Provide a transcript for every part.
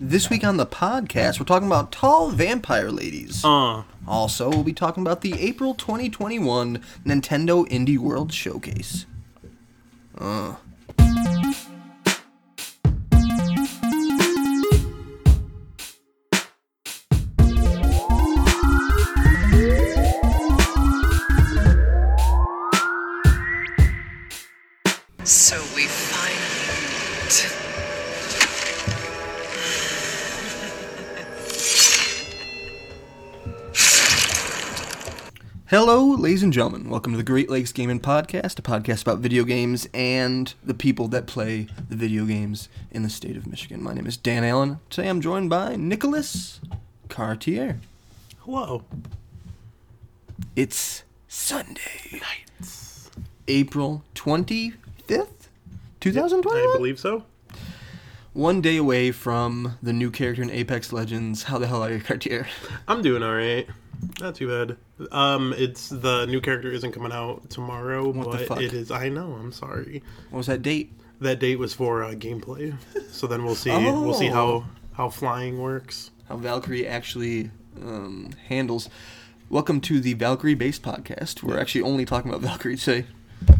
This week on the podcast, we're talking about tall vampire ladies. Uh, Also, we'll be talking about the April 2021 Nintendo Indie World Showcase. Uh. Hello, ladies and gentlemen. Welcome to the Great Lakes Gaming Podcast, a podcast about video games and the people that play the video games in the state of Michigan. My name is Dan Allen. Today I'm joined by Nicholas Cartier. hello. It's Sunday, nights, April 25th, 2020. I believe so. One day away from the new character in Apex Legends. How the hell are you, Cartier? I'm doing all right. Not too bad. Um, it's the new character isn't coming out tomorrow, What the but fuck? it is. I know. I'm sorry. What was that date? That date was for uh, gameplay, so then we'll see. We'll see Oh. how how flying works. How Valkyrie actually um, handles. Welcome to the Valkyrie based podcast. We're actually only talking about Valkyrie today.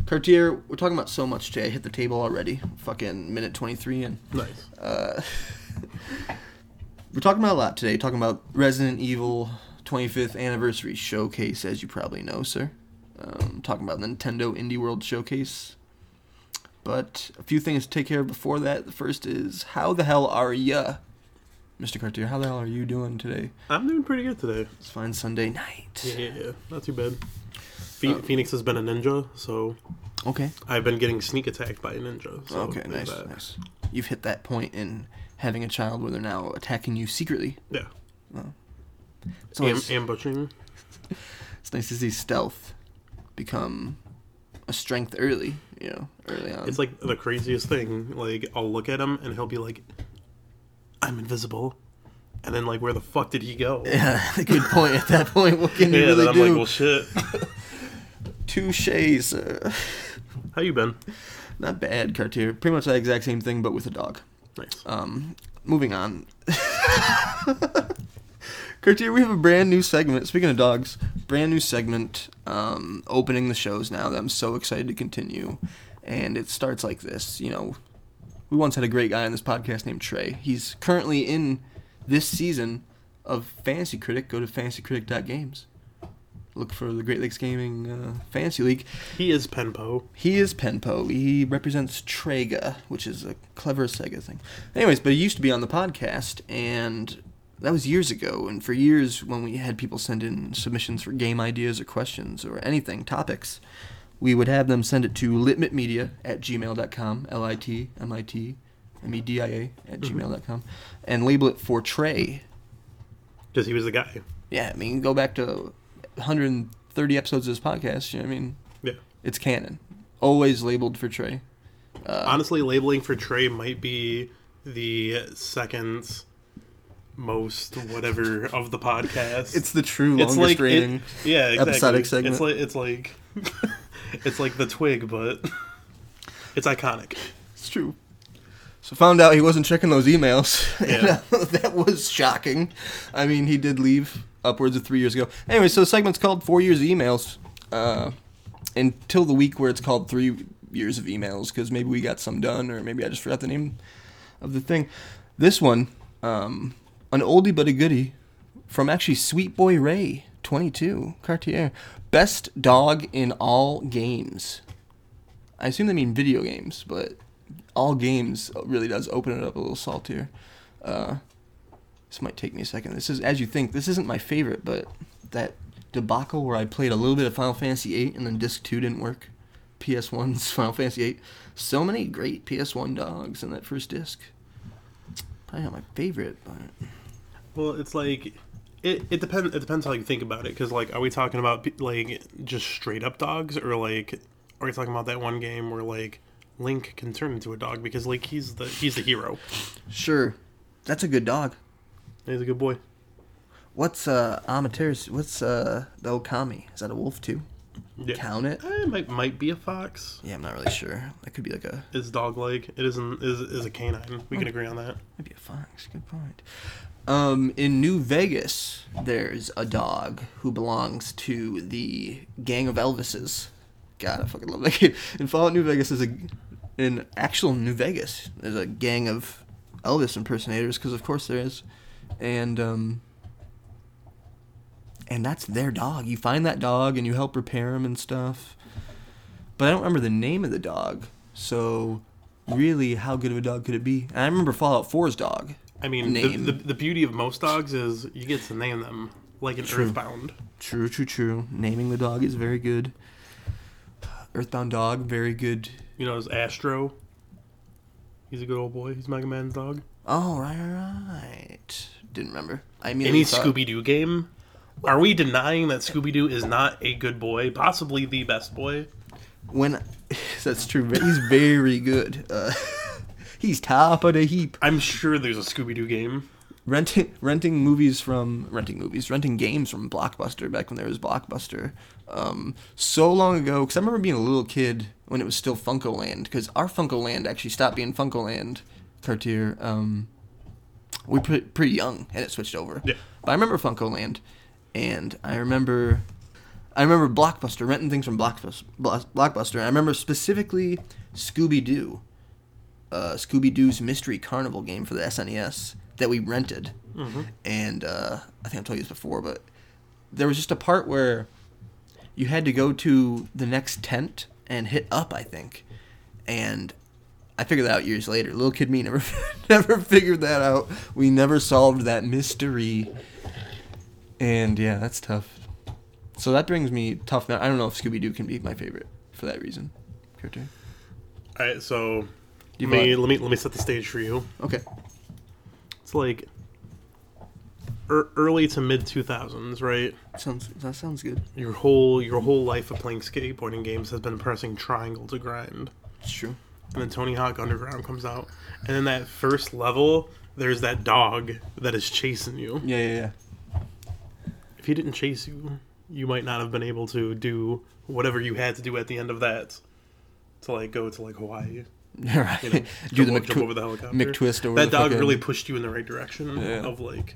Cartier, we're talking about so much today. I hit the table already. Fucking minute 23 in. Nice. We're talking about a lot today. Talking about Resident Evil 25th anniversary showcase, as you probably know, sir. Um, talking about the Nintendo Indie World Showcase. But a few things to take care of before that. The first is how the hell are ya, Mr. Cartier? How the hell are you doing today? I'm doing pretty good today. It's fine Sunday night. Yeah, yeah, yeah. not too bad. Phe- Phoenix has been a ninja, so Okay. I've been getting sneak attacked by a ninja. So Okay. there's Nice. that. Nice. You've hit that point in having a child where they're now attacking you secretly. Yeah. It's, Am- ambushing. it's nice to see stealth become a strength early. You know, early on. It's like the craziest thing. Like I'll look at him and he'll be like, "I'm invisible," and then like, where the fuck did he go? Yeah, the good point. At that point, what can you Yeah, really then I'm do? like, well, shit. Touche, sir. How you been? Not bad, Cartier. Pretty much the exact same thing, but with a dog. Nice. Um, moving on. Cartier, we have a brand new segment. Speaking of dogs, brand new segment um, opening the shows now that I'm so excited to continue. And it starts like this. You know, we once had a great guy on this podcast named Trey. He's currently in this season of Fantasy Critic. Go to fantasycritic.games. Look for the Great Lakes Gaming uh, Fantasy League. he is Penpo. He is Penpo. He represents Trega, which is a clever Sega thing. Anyways, but he used to be on the podcast, and that was years ago. And for years, when we had people send in submissions for game ideas or questions or anything, topics, we would have them send it to litmitmedia at gmail.com, L I T M I T M E D I A at mm-hmm. gmail.com, and label it for Trey. Because he was the guy. Yeah, I mean, go back to 130 episodes of this podcast. You know what I mean? Yeah. It's canon. Always labeled for Trey. Uh, Honestly, labeling for Trey might be the second most whatever of the podcast. It's the true longest like it- yeah, exactly. episodic segment. It's like it's like it's like the twig, but it's iconic. It's true. So found out he wasn't checking those emails. Yeah. that was shocking. I mean, he did leave upwards of three years ago. Anyway, so the segment's called Four Years of Emails. Uh, until the week where it's called Three Years of Emails, because maybe we got some done, or maybe I just forgot the name of the thing. This one, um, an oldie but a goodie from actually Sweet Boy Ray, 22, Cartier. Best dog in all games. I assume they mean video games, but all games really does open it up a little saltier. Uh, this might take me a second. This is, as you think, this isn't my favorite, but that debacle where I played a little bit of Final Fantasy VIII and then Disc 2 didn't work. PS1's Final Fantasy VIII. So many great PS1 dogs in that first disc. Probably not my favorite, but Well, it's like it. It depends. It depends how you think about it. Because like, are we talking about like just straight up dogs, or like, are we talking about that one game where like Link can turn into a dog because like he's the he's the hero. sure, that's a good dog. He's a good boy. What's uh Amaterasu? What's uh the Okami? Is that a wolf too? Yeah. count it? Eh, It might might be a fox. Yeah, I'm not really sure. That could be like a Is dog like it isn't is is a canine. We can agree on that. maybe a fox. Good point. Um, in New Vegas, there's a dog who belongs to the gang of Elvises. God, I fucking love that game. In Fallout New Vegas, is a in actual New Vegas, there's a gang of Elvis impersonators because of course there is, and um, and that's their dog. You find that dog and you help repair him and stuff. But I don't remember the name of the dog. So really, how good of a dog could it be? And I remember Fallout 4's dog. I mean, the, the the beauty of most dogs is you get to name them like an True. Earthbound. True, true, true. Naming the dog is very good. Earthbound dog, very good. You know, is Astro. He's a good old boy. He's Mega Man's dog. Oh, right, right, right. Didn't remember. I mean, Any Scooby Doo game. Are we denying that Scooby Doo is not a good boy, possibly the best boy? when that's true. but He's very good. Uh, he's top of the heap. I'm sure there's a Scooby Doo game. renting renting movies from renting movies renting games from blockbuster back when there was blockbuster um, so long ago because i remember being a little kid when it was still FuncoLand because our FuncoLand actually stopped being FuncoLand cartier um, we were pre- pretty young and it switched over Yeah. but i remember FuncoLand and i remember i remember blockbuster renting things from blockbuster blockbuster and i remember specifically scooby-doo uh, Scooby Doo's Mystery Carnival game for the SNES that we rented, and uh, I think I've told you this before, but there was just a part where you had to go to the next tent and hit up, I think, and I figured that out years later. Little kid me never never figured that out. We never solved that mystery, and yeah, that's tough. So that brings me tough. I don't know if Scooby Doo can be my favorite for that reason. Cartoon. All right, so You let me, let me let me set the stage for you. Okay. It's like er, early to mid 2000s, right? Sounds that sounds good. Your whole your whole life of playing skateboarding games has been pressing triangle to grind. It's true. And then Tony Hawk Underground comes out. And then that first level, there's that dog that is chasing you. Yeah, yeah, yeah. If he didn't chase you, you might not have been able to do whatever you had to do at the end of that. To like go to like Hawaii. right. You know, Do the jump over the helicopter. McTwist over That dog fucking- really pushed you in the right direction Yeah. of like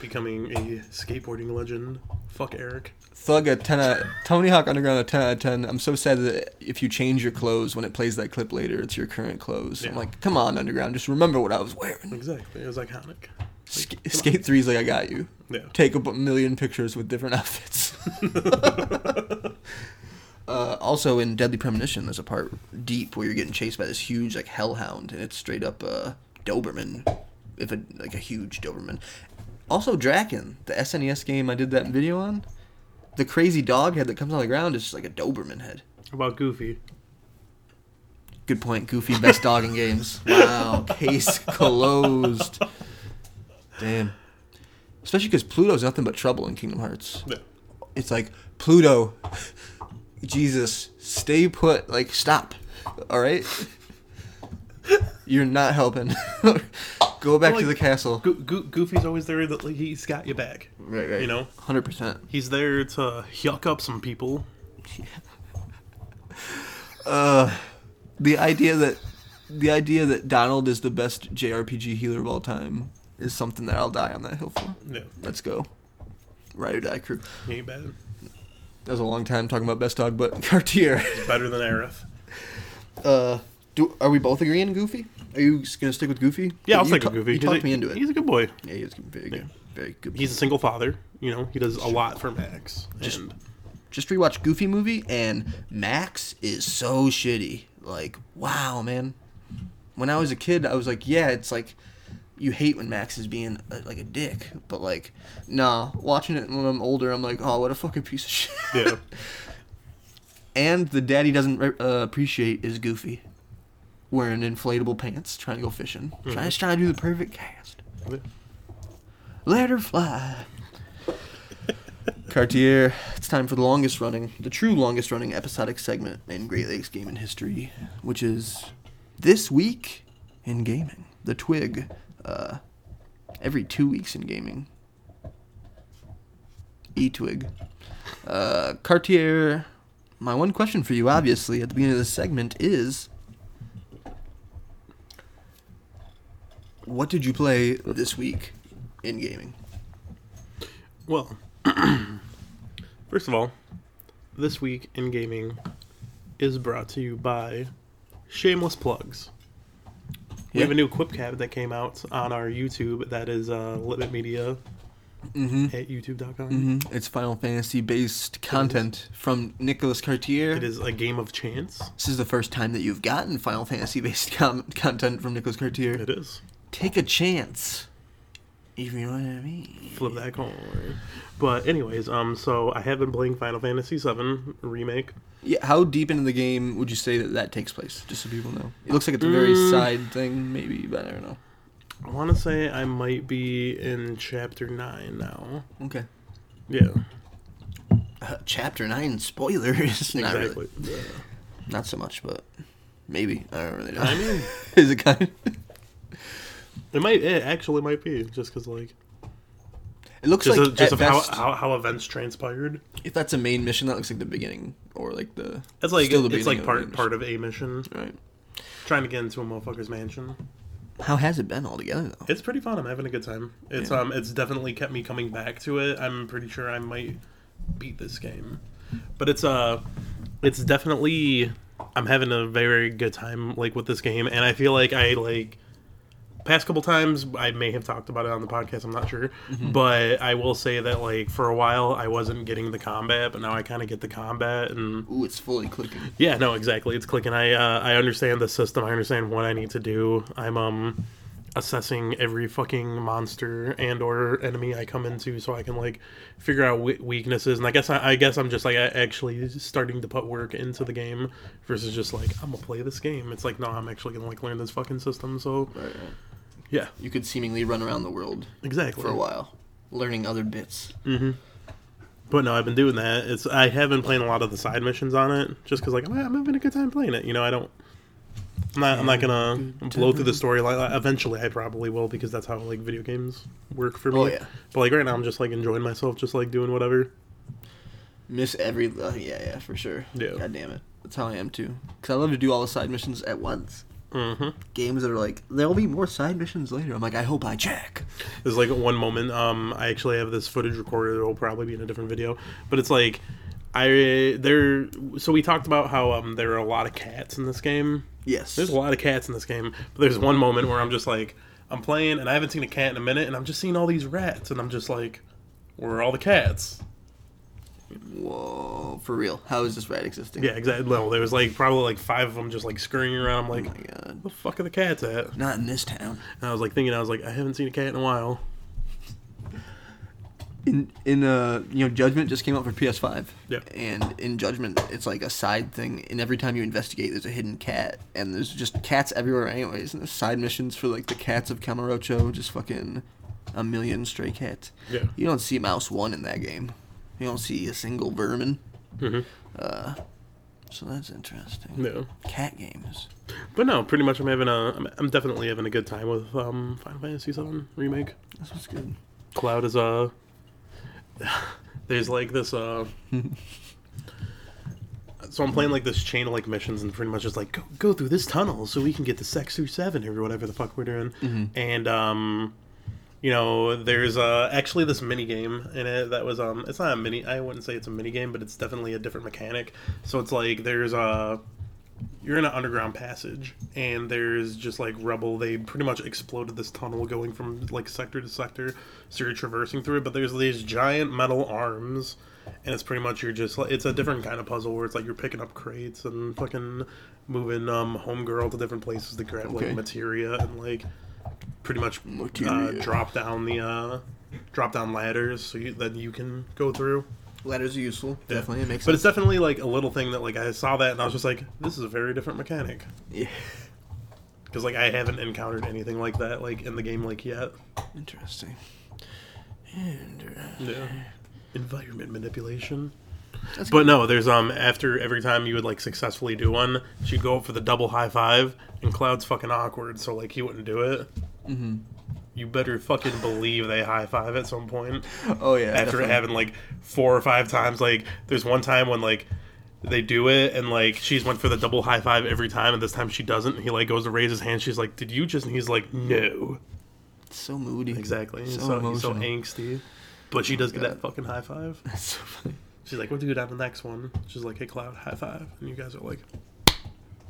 becoming a skateboarding legend. Fuck Eric. Thug a ten out. Tony Hawk Underground a ten out of ten. I'm so sad that if you change your clothes when it plays that clip later, it's your current clothes. I'm like, come on, Underground, just remember what I was wearing. Exactly. It was iconic. Sk- Skate three's like I got you. Yeah. Take a million pictures with different outfits. uh, also in Deadly Premonition, there's a part deep where you're getting chased by this huge like hellhound, and it's straight up uh, Doberman, if it like a huge Doberman. Also Drakkhen, the SNES game I did that video on. The crazy dog head that comes on the ground is just like a Doberman head. How About Goofy. Good point, Goofy. Best dog in games. Wow, case closed. Damn. Especially because Pluto's nothing but trouble in Kingdom Hearts. Yeah. It's like Pluto, Jesus, stay put. Like stop. All right. You're not helping. Go back to Like- the castle. Go- Go- Goofy's always there. That like, he's got you back. Right, right. You know, hundred percent. he's there to yuck up some people. Uh, the idea that the idea that Donald is the best JRPG healer of all time is something that I'll die on that hill for. Yeah, Let's go. Ride or die crew. ain't bad. That was a long time talking about best dog, but Cartier. Better than Aerith. Uh, do are we both agreeing, Goofy? Are you gonna stick with Goofy? Yeah, I'll you stick ta- with Goofy. You He's talked a- me into it. He's a good boy. yeah, he's was very good. Very good. Boy. He's a single father. You know, he does a lot for Max. Just- and just rewatched Goofy movie, and Max is so shitty. Like, wow, man. When I was a kid, I was like, yeah, it's like you hate when Max is being a, like a dick, but like, nah. Watching it when I'm older, I'm like, oh, what a fucking piece of shit. yeah, and the daddy doesn't re- uh, appreciate is Goofy, wearing inflatable pants, trying to go fishing, trying just trying to do the perfect cast. Let her fly. Cartier, it's time for the longest running, the true longest running episodic segment in Great Lakes gaming history, which is this week in gaming. The Twig, uh, every two weeks in gaming. E-Twig. Uh, Cartier, my one question for you, obviously, at the beginning of this segment is what did you play this week in gaming? Well, first of all, this week in gaming is brought to you by Shameless Plugs. We Yeah. have a new Quip Cab that came out on our YouTube. That is uh, Limit Media at youtube.com. Mm-hmm. It's Final Fantasy based content from Nicholas Cartier. It is a game of chance. This is the first time that you've gotten Final Fantasy based com- content from Nicholas Cartier. It is. Take a chance. If you know what I mean. Flip that coin. But anyways, um, so I have been playing Final Fantasy VII remake. Yeah, how deep into the game would you say that that takes place? Just so people know. It looks like it's a very Mm. side thing, maybe, but I don't know. I want to say I might be in chapter nine now. Okay. Yeah, Uh, chapter nine spoilers. Not really. Yeah. Not so much, but maybe. I don't really know. I mean, is it kind of? It might. It actually might be just because like It looks just like of, just at of how, best, how how events transpired. if that's a main mission, that looks like the beginning or like the. It's like still the it's like beginning of part part of a mission. mission. Right. Trying to get into a motherfucker's mansion. How has it been altogether though? It's pretty fun. I'm having a good time. It's Yeah. um it's definitely kept me coming back to it. I'm pretty sure I might beat this game. But it's uh it's definitely I'm having a very good time like with this game and I feel like I like past couple times I may have talked about it on the podcast, I'm not sure. Mm-hmm. But I will say that like for a while I wasn't getting the combat, but now I kind of get the combat and Ooh, it's fully clicking. yeah, no, exactly. It's clicking. I uh, I understand the system. I understand what I need to do. I'm um assessing every fucking monster and or enemy I come into so I can like figure out we- weaknesses. And I guess I, I guess I'm just like actually starting to put work into the game versus just like I'm gonna play this game. It's like no, I'm actually gonna like learn this fucking system. So Right, right. Yeah, You could seemingly run around the world exactly. for a while, learning other bits. But no, I've been doing that. It's I have been playing a lot of the side missions on it, just because like I'm, I'm having a good time playing it. You know, I don't. I'm not. I'm not gonna blow through the storyline. Eventually, I probably will because that's how like video games work for me. Oh, yeah. But like right now, I'm just like enjoying myself, just like doing whatever. Miss every. Uh, yeah, yeah, for sure. Yeah. God damn it. That's how I am too. Because I love to do all the side missions at once. Hmm Games that are like, there'll be more side missions later. I'm like, I hope I check. There's like one moment. Um, I actually have this footage recorded. It will probably be in a different video, but it's like. I there so we talked about how um there are a lot of cats in this game. Yes. There's a lot of cats in this game, but there's one moment where I'm just like, I'm playing and I haven't seen a cat in a minute, and I'm just seeing all these rats, and I'm just like, where are all the cats? Whoa, for real. How is this rat existing? Yeah, exactly. No, there was like probably like five of them just like scurrying around. I'm Oh like, my god. the fuck are the cats at? Not in this town. And I was like thinking, I was like, I haven't seen a cat in a while. In in uh you know Judgment just came out for PS5. Yeah. And in Judgment, it's like a side thing, and every time you investigate, there's a hidden cat, and there's just cats everywhere, anyways. And there's side missions for like the cats of Kamurocho, just fucking a million stray cats. Yeah. You don't see mouse one in that game. You don't see a single vermin. Mhm. Uh, so that's interesting. No, Cat games. but no, pretty much I'm having a, I'm, I'm definitely having a good time with um Final Fantasy VII remake. This was good. Cloud is uh there's like this uh so I'm playing like this chain of like missions and pretty much just like go, go through this tunnel so we can get to Sector Seven or whatever the fuck we're doing. And um you know, there's uh actually this mini game in it that was um it's not a mini I wouldn't say it's a mini game, but it's definitely a different mechanic. So it's like there's uh you're in an underground passage and there's just like rubble they pretty much exploded this tunnel going from like sector to sector so you're traversing through it but there's these giant metal arms and it's pretty much you're just like it's a different kind of puzzle where it's like you're picking up crates and fucking moving um homegirl to different places to grab Okay. like materia and like pretty much uh, drop down the uh drop down ladders so you, that you can go through Ladders are useful. Yeah. Definitely, it makes but sense. it's definitely like a little thing that like I saw that and I was just like, this is a very different mechanic yeah. because like I haven't encountered anything like that like in the game like yet. Interesting. Interesting. Yeah. Environment manipulation. That's But no, there's um after every time you would like successfully do one, she'd go up for the double high five, and Cloud's fucking awkward, so like he wouldn't do it. Mm-hmm. you better fucking believe they high five at some point. Oh yeah. After definitely. it happened like four or five times, like there's one time when like they do it and like she's went for the double high five every time, and this time she doesn't. And he like goes to raise his hand. She's like, "Did you just?" And he's like, "No." so moody. Exactly. He's So so, he's so angsty. But she does get that fucking high five. That's so funny. She's like, "We'll do it on the next one." She's like, "Hey, Cloud, high five. and you guys are like,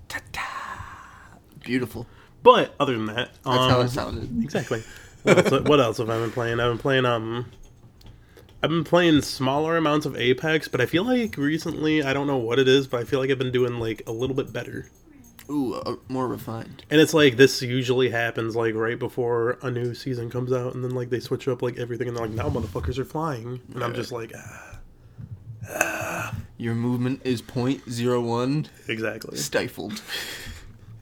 Ta-ta. Beautiful. But other than that, That's um, how it sounded. Exactly. What else, what else have I been playing? I've been playing um I've been playing smaller amounts of Apex, but I feel like recently I don't know what it is, but I feel like I've been doing like a little bit better. Ooh, uh, more refined. And it's like this usually happens like right before a new season comes out and then like they switch up like everything and they're like now motherfuckers are flying and I'm just like ah, Your movement is 0.01 exactly. stifled.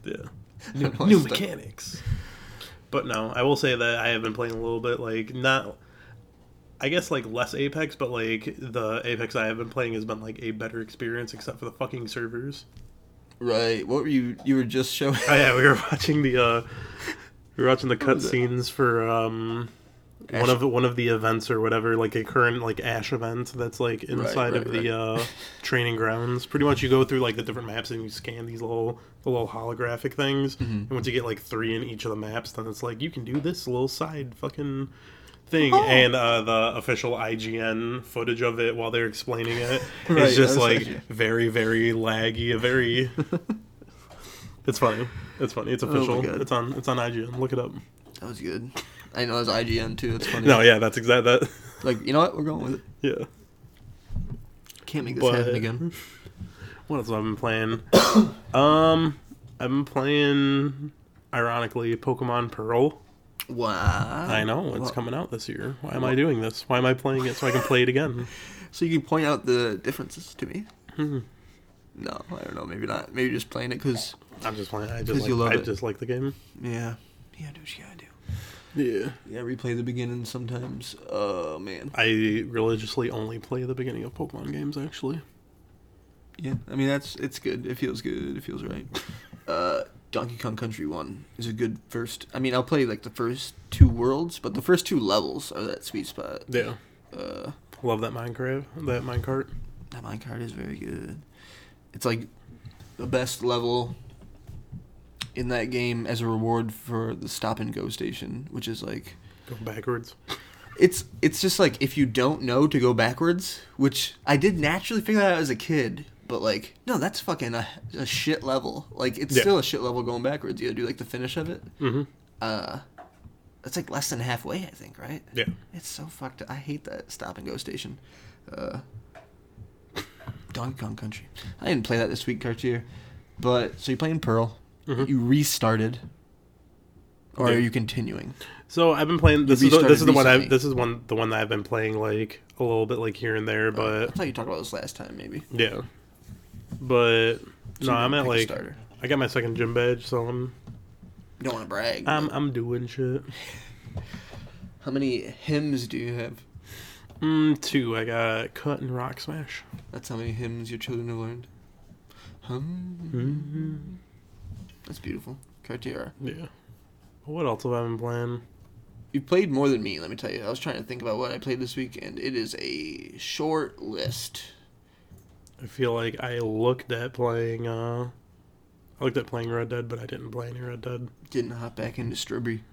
Yeah. New, new mechanics. But no, I will say that I have been playing a little bit, like not, I guess like less Apex, but like the Apex I have been playing has been like a better experience, except for the fucking servers. Right. What were you? You were just showing. Oh yeah, we were watching the, uh we were watching the cutscenes for um one Ash- of one of the events or whatever, like a current like Ash event that's like inside right, of the uh training grounds. Pretty much, you go through like the different maps and you scan these little the little holographic things. Mm-hmm. And once you get like three in each of the maps, then it's like you can do this little side fucking thing. Oh. And uh, the official IGN footage of it while they're explaining it is Right, just like very very laggy. A very it's funny. It's funny. It's Oh official. God. it's on. It's on IGN. Look it up. That was good. I know it was IGN too. It's funny. No, yeah, that's exactly That Like you know what? We're going with it. yeah. Can't make this But- happen again. What else have I been playing? um, I've been playing, ironically, Pokemon Pearl. Wow. I know it's coming out this year. Why am I doing this? Why am I playing it so I can play it again? So you can point out the differences to me. Hmm. No, I don't know. Maybe not. Maybe just playing it because I'm just playing. I just like, you love I it. just like the game. yeah, yeah, do what Yeah. Yeah, replay the beginning sometimes. Oh man. I religiously only play the beginning of Pokemon games. Actually, Yeah, I mean that's it's good. It feels good. It feels right. Uh, Donkey Kong Country One is a good first. I mean, I'll play like the first two worlds, but the first two levels are that sweet spot. yeah, Uh, love that Minecraft. That minecart. that minecart is very good. It's like the best level in that game as a reward for the stop and go station, which is like Go backwards. it's it's just like if you don't know to go backwards, which I did naturally figure that out as a kid, but like no, that's fucking a, a shit level. Like it's Yeah. still a shit level going backwards. You gotta do like the finish of it. Mm-hmm. Uh, that's like less than halfway, I think, right? Yeah. It's so fucked. I hate that stop and go station. Uh, Donkey Kong Country. I didn't play that this week, Cartier. But so you're playing Pearl. Mhm. You restarted, or Yeah. are you continuing? So I've been playing. This is the, this is the one. I this is one the one that I've been playing like a little bit like here and there, but I thought you talked about this last time, maybe. yeah. But So no, I'm at like starter. I got my second gym badge, so I'm You don't want to brag. I'm but I'm doing shit. how many hymns do you have? Mm, two. I got cut and rock smash. That's how many hymns your children have learned. Hum. Mm-hmm. That's beautiful. Cartier. Yeah. What else have I been playing? You played more than me, let me tell you. I was trying to think about what I played this week, and it is a short list. I feel like I looked at playing. uh I looked at playing Red Dead, but I didn't play any Red Dead. Didn't hop back into Strawberry.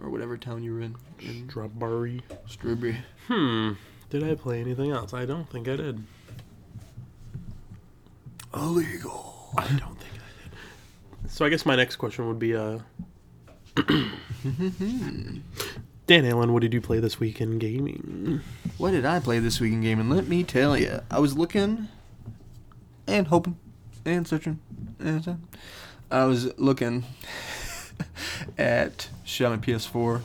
Or whatever town you were in. in Strawberry. Strawberry. Hmm. Did I play anything else? I don't think I did. Illegal. I don't think I did. So I guess my next question would be, uh, Dan Allen, what did you play this week in gaming? What did I play this week in gaming? Let me tell you. I was looking and hoping and searching. And I was looking at shit on my PS4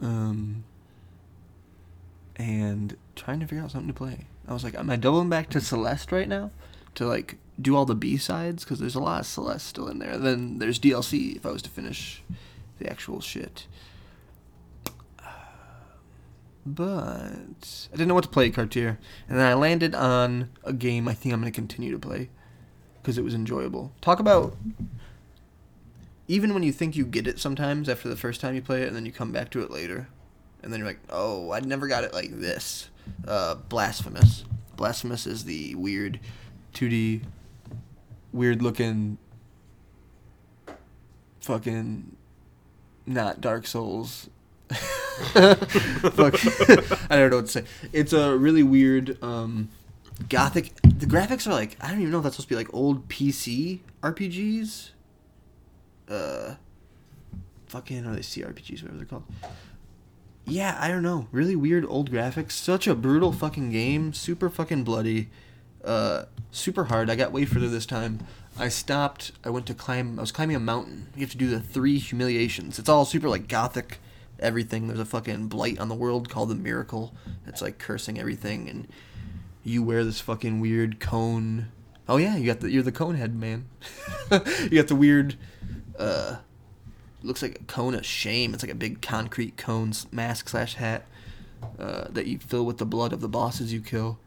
um, and trying to figure out something to play. I was like, am I doubling back to Celeste right now to like do all the B sides? Because there's a lot of Celeste still in there. Then there's DLC if I was to finish the actual shit. but I didn't know what to play Cartier, and then I landed on a game I think I'm going to continue to play because it was enjoyable. Talk about even when you think you get it sometimes after the first time you play it and then you come back to it later and then you're like oh i never got it like this uh, blasphemous blasphemous is the weird 2d weird looking fucking not dark souls Fuck. I don't know what to say. It's a really weird um, gothic. The graphics are like I don't even know if that's supposed to be like old PC RPGs. Uh, fucking are they CRPGs? Whatever they're called. Yeah, I don't know. Really weird old graphics. Such a brutal fucking game. Super fucking bloody. Uh, super hard. I got way further this time. I stopped. I went to climb. I was climbing a mountain. You have to do the three humiliations. It's all super like gothic everything. There's a fucking blight on the world called the Miracle. It's like cursing everything, and you wear this fucking weird cone. Oh yeah, you got the you're the cone head man. you got the weird. uh Looks like a cone of shame. It's like a big concrete cone mask slash hat uh, that you fill with the blood of the bosses you kill,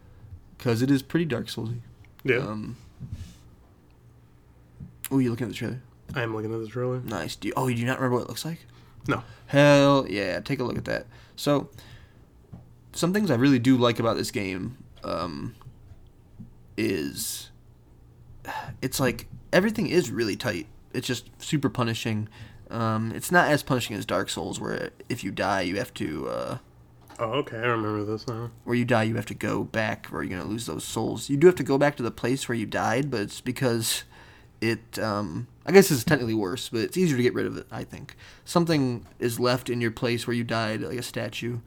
because it is pretty Dark Soulsy. Yeah. Um, oh, you looking at the trailer? I am looking at the trailer. Nice. Do you, oh, you do not remember what it looks like? No. Hell yeah, take a look at that. So, some things I really do like about this game um, is it's like everything is really tight. It's just super punishing. Um, it's not as punishing as Dark Souls, where if you die, you have to. Uh, Oh, okay. I remember this now. where you die, you have to go back, or you're gonna lose those souls. You do have to go back to the place where you died, but it's because it. Um, I guess it's technically worse, but it's easier to get rid of it. I think something is left in your place where you died, like a statue,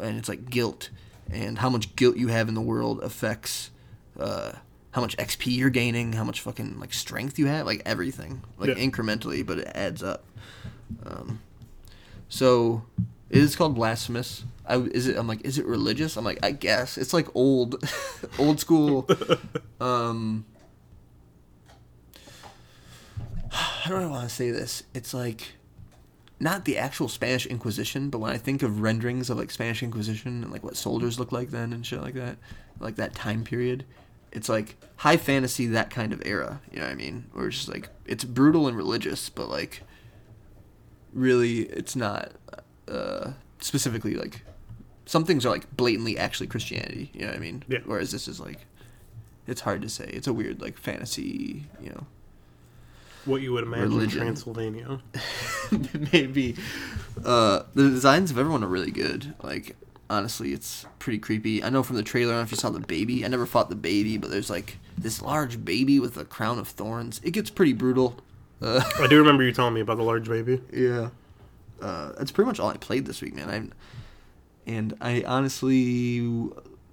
and it's like guilt, and how much guilt you have in the world affects. Uh, how much XP you're gaining, how much fucking like strength you have, like everything, like Yeah. incrementally, but it adds up. Um, so it is called blasphemous. I is it? I'm like, is it religious? I'm like, I guess it's like old, old school. Um, I want to say this? It's like not the actual Spanish Inquisition, but when I think of renderings of like Spanish Inquisition and like what soldiers look like then and shit like that, like that time period, it's like high fantasy that kind of era. You know what I mean? Where it's just like it's brutal and religious, but like really it's not uh, specifically like some things are like blatantly actually Christianity. You know what I mean? Yeah. Whereas this is like it's hard to say. It's a weird like fantasy. You know. What you would imagine Religion. Transylvania. maybe uh, the designs of everyone are really good. Like honestly, it's pretty creepy. I know from the trailer. I don't know if you saw the baby. I never fought the baby, but there's like this large baby with a crown of thorns. It gets pretty brutal. Uh, I do remember you telling me about the large baby. yeah, uh, that's pretty much all I played this week, man. I and I honestly,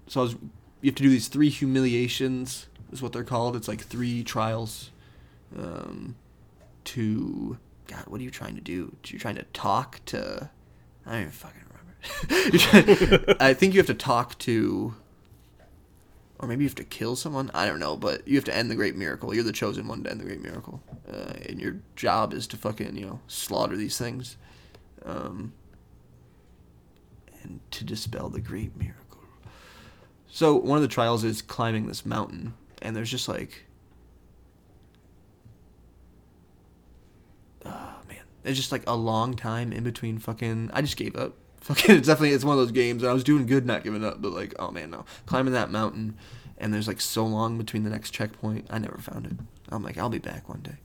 so I was. You have to do these three humiliations. Is what they're called. It's like three trials. Um, to God, what are you trying to do? You're trying to talk to. I don't even fucking remember. I think you have to talk to. Or maybe you have to kill someone. I don't know, but you have to end the great miracle. You're the chosen one to end the great miracle, uh, and your job is to fucking you know slaughter these things, um, and to dispel the great miracle. So one of the trials is climbing this mountain, and there's just like oh man, it's just like a long time in between fucking. I just gave up. Fucking, it's definitely it's one of those games. And I was doing good, not giving up, but like, oh man, no, climbing that mountain, and there's like so long between the next checkpoint. I never found it. I'm like, I'll be back one day,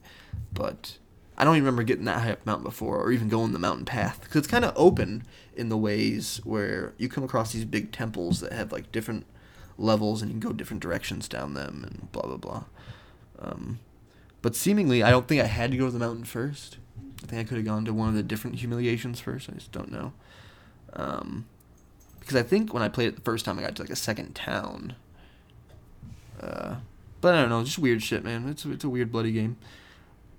but I don't even remember getting that high up mountain before, or even going the mountain path, because it's kind of open in the ways where you come across these big temples that have like different levels, and you can go different directions down them, and blah blah blah. Um, but seemingly, I don't think I had to go to the mountain first. I think I could have gone to one of the different humiliations first. I just don't know. Um, because I think when I played it the first time, I got to like a second town. Uh, but I don't know, just weird shit, man. It's it's a weird bloody game.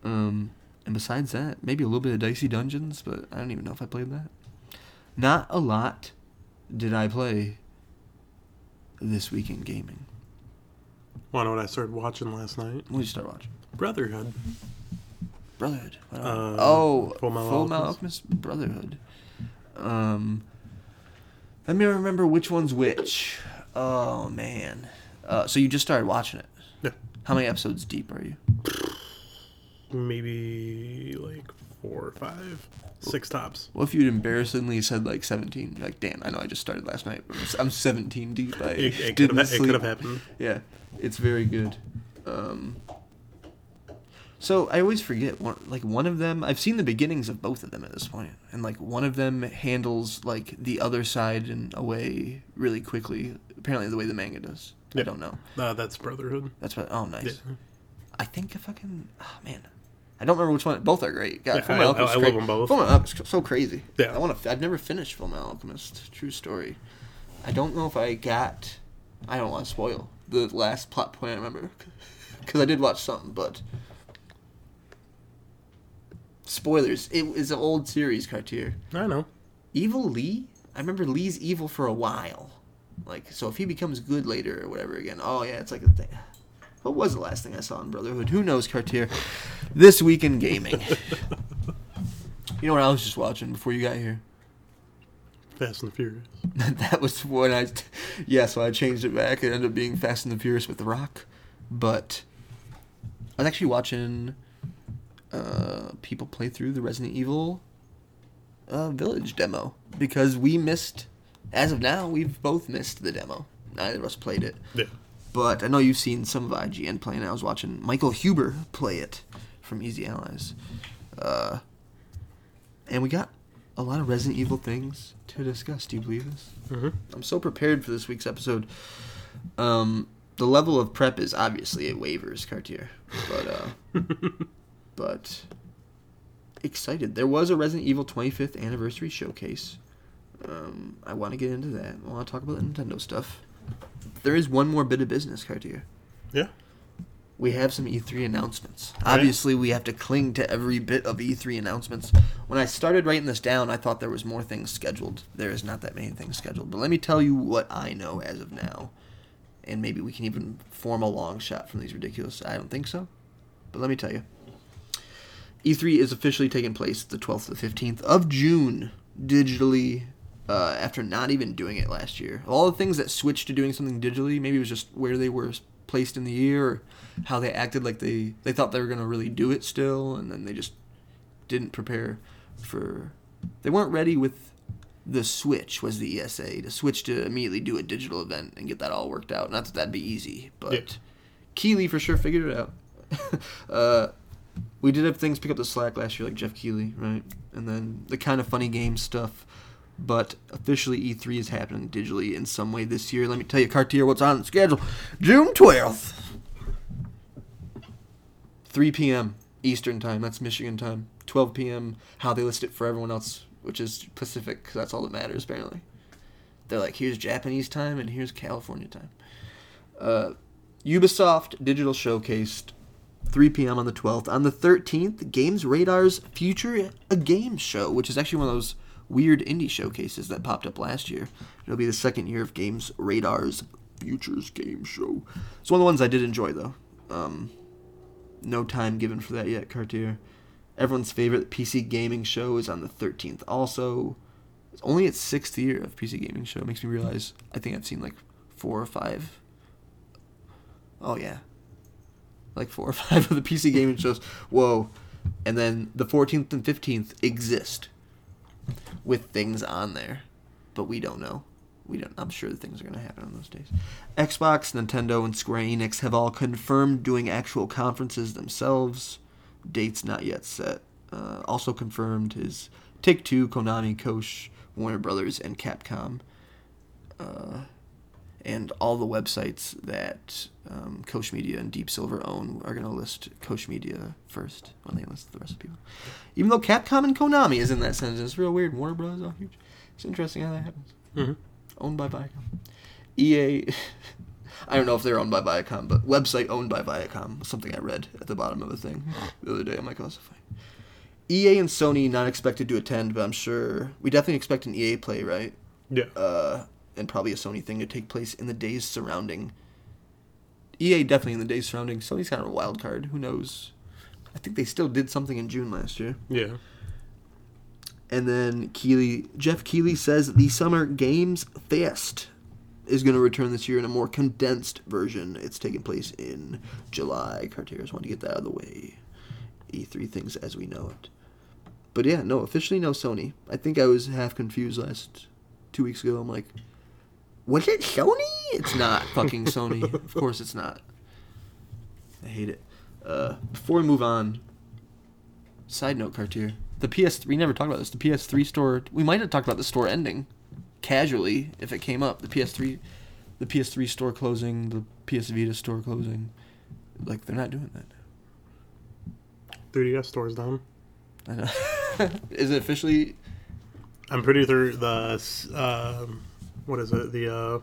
Um, and besides that, maybe a little bit of Dicey Dungeons, but I don't even know if I played that. Not a lot did I play this week in gaming. To know what I started watching last night? What did you start watching? Brotherhood. Brotherhood. Else? oh, Full Metal Full Metal Alchemist. Alchemist Brotherhood. Um, let me remember which one's which. Oh man. Uh, so you just started watching it. Yeah. How many episodes deep are you? maybe like four or five, six tops. What if you'd embarrassingly said like 17? Like, damn, I know I just started last night. I'm- I'm 17 deep. I It, it didn't have, it could have happened. Yeah, it's very good. Um, so I always forget one, like one of them. I've seen the beginnings of both of them at this point, and like one of them handles like the other side in a way really quickly. Apparently, the way the manga does. I don't know. Uh, that's Brotherhood. That's what. Oh, nice. Yeah. I think if I can. Oh man, I don't remember which one. Both are great. God, Yeah, Full I- Metal I- Alchemist I is love them both. Full Metal Alchemist so crazy. Yeah. I want to. I've never finished Full Metal Alchemist. True story. I don't know if I got. I don't want to spoil the last plot point. I remember because I did watch something, but spoilers. It was an old series, Cartier. I know. Evil Lee. I remember Lee's evil for a while. Like, so if he becomes good later or whatever again, oh yeah, it's like a thing. What was the last thing I saw in Brotherhood? Who knows, Cartier? This week in gaming. you know what I was just watching before you got here? Fast and the Furious. that was when I, yeah. So I changed it back. It ended up being Fast and the Furious with The Rock, but I was actually watching uh, people play through the Resident Evil uh, Village demo because we missed. As of now, we've both missed the demo. Neither of us played it, Yeah. But I know you've seen some of IGN playing. I was watching Michael Huber play it from Easy Allies, uh, and we got a lot of Resident Evil things to discuss. Do you believe this? hmm I'm so prepared for this week's episode. Um, the level of prep is obviously it wavers, Cartier, but uh, but excited. There was a Resident Evil 25th anniversary showcase. Um, I want to get into that. I want to talk about the Nintendo stuff. There is one more bit of business, Cartier. Yeah. We have some E3 announcements. Right. Obviously, we have to cling to every bit of E3 announcements. When I started writing this down, I thought there was more things scheduled. There is not that many things scheduled. But let me tell you what I know as of now. And maybe we can even form a long shot from these ridiculous. I don't think so. But let me tell you. E3 is officially taking place the 12th to the 15th of June digitally uh, after not even doing it last year. All the things that switched to doing something digitally, maybe it was just where they were placed in the year or how they acted like they, they thought they were going to really do it still, and then they just didn't prepare for. They weren't ready with the switch, was the ESA, to switch to immediately do a digital event and get that all worked out. Not that that'd be easy, but Yeah. Keighley for sure figured it out. uh, we did have things pick up the slack last year, like Jeff Keighley, right? And then the kind of funny game stuff. But officially, E3 is happening digitally in some way this year. Let me tell you, Cartier, what's on the schedule. June 12th, 3 p.m. Eastern Time. That's Michigan time. 12 p.m. How they list it for everyone else, which is Pacific, because that's all that matters, apparently. They're like, here's Japanese time and here's California time. Uh, Ubisoft Digital Showcased 3 p.m. on the 12th. On the 13th, Games Radar's Future a Game Show, which is actually one of those weird indie showcases that popped up last year. It'll be the second year of Games Radar's Futures Game Show. It's one of the ones I did enjoy, though. Um, no time given for that yet, Cartier. Everyone's favorite PC gaming show is on the 13th. Also, it's only its sixth year of PC gaming show. It makes me realize I think I've seen like four or five. Oh yeah, like four or five of the PC gaming shows. Whoa, and then the 14th and 15th exist with things on there, but we don't know. We don't. I'm sure things are going to happen on those days. Xbox, Nintendo, and Square Enix have all confirmed doing actual conferences themselves. Dates not yet set. Uh, also confirmed is Take Two, Konami, Koch, Warner Brothers, and Capcom. Uh, and all the websites that um, Koch Media and Deep Silver own are going to list Koch Media first when they list the rest of people. Even though Capcom and Konami is in that sentence, it's real weird. Warner Brothers are huge. It's interesting how that happens. hmm Owned by Viacom. EA, I don't know if they're owned by Viacom, but website owned by Viacom something I read at the bottom of a thing the other day. I'm like, oh, that's fine. EA and Sony not expected to attend, but I'm sure we definitely expect an EA play, right? Yeah. uh, and probably a Sony thing to take place in the days surrounding. EA definitely in the days surrounding. Sony's kind of a wild card. Who knows? I think they still did something in June last year. yeah. And then Keighley, Jeff Keighley says the Summer Games Fest is going to return this year in a more condensed version. It's taking place in July. Cartier's want to get that out of the way. E3 things as we know it. But yeah, no, officially no Sony. I think I was half confused last two weeks ago. I'm like, was it Sony? It's not fucking Sony. of course it's not. I hate it. Uh, before we move on, side note, Cartier. The PS3, we never talked about this. The PS3 store. We might have talked about the store ending, casually if it came up. The PS3, the PS3 store closing. The PS Vita store closing. Like they're not doing that. 3DS stores down. I know. Is it officially? I'm pretty sure the um, what is it? The uh,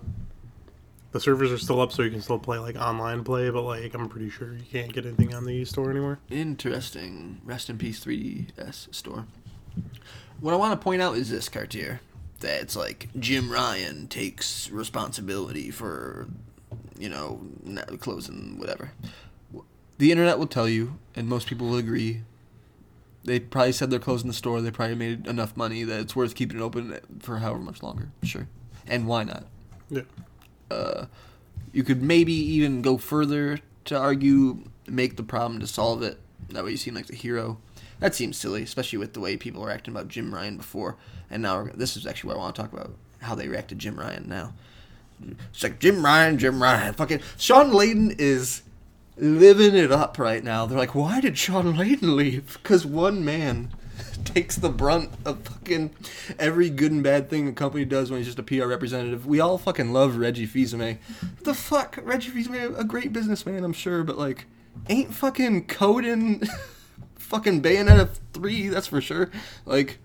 the servers are still up, so you can still play like online play. But like, I'm pretty sure you can't get anything on the store anymore. Interesting. Rest in peace, 3DS store. What I want to point out is this, Cartier. That it's like Jim Ryan takes responsibility for, you know, closing whatever. The internet will tell you, and most people will agree. They probably said they're closing the store. They probably made enough money that it's worth keeping it open for however much longer. Sure. And why not? Yeah. Uh, you could maybe even go further to argue make the problem to solve it. That way you seem like the hero. That seems silly especially with the way people were acting about jim ryan before. And now we're, this is actually what i want to talk about how they react to jim ryan now. It's like jim ryan jim ryan fucking shawn layden is living it up right now. They're like why did shawn layden leave? Because one man takes the brunt of fucking every good and bad thing a company does when he's just a PR representative. We all fucking love Reggie Fils-Aimé. The fuck, Reggie Fils-Aimé, a great businessman, I'm sure, but like, ain't fucking coding fucking Bayonetta 3, that's for sure. Like,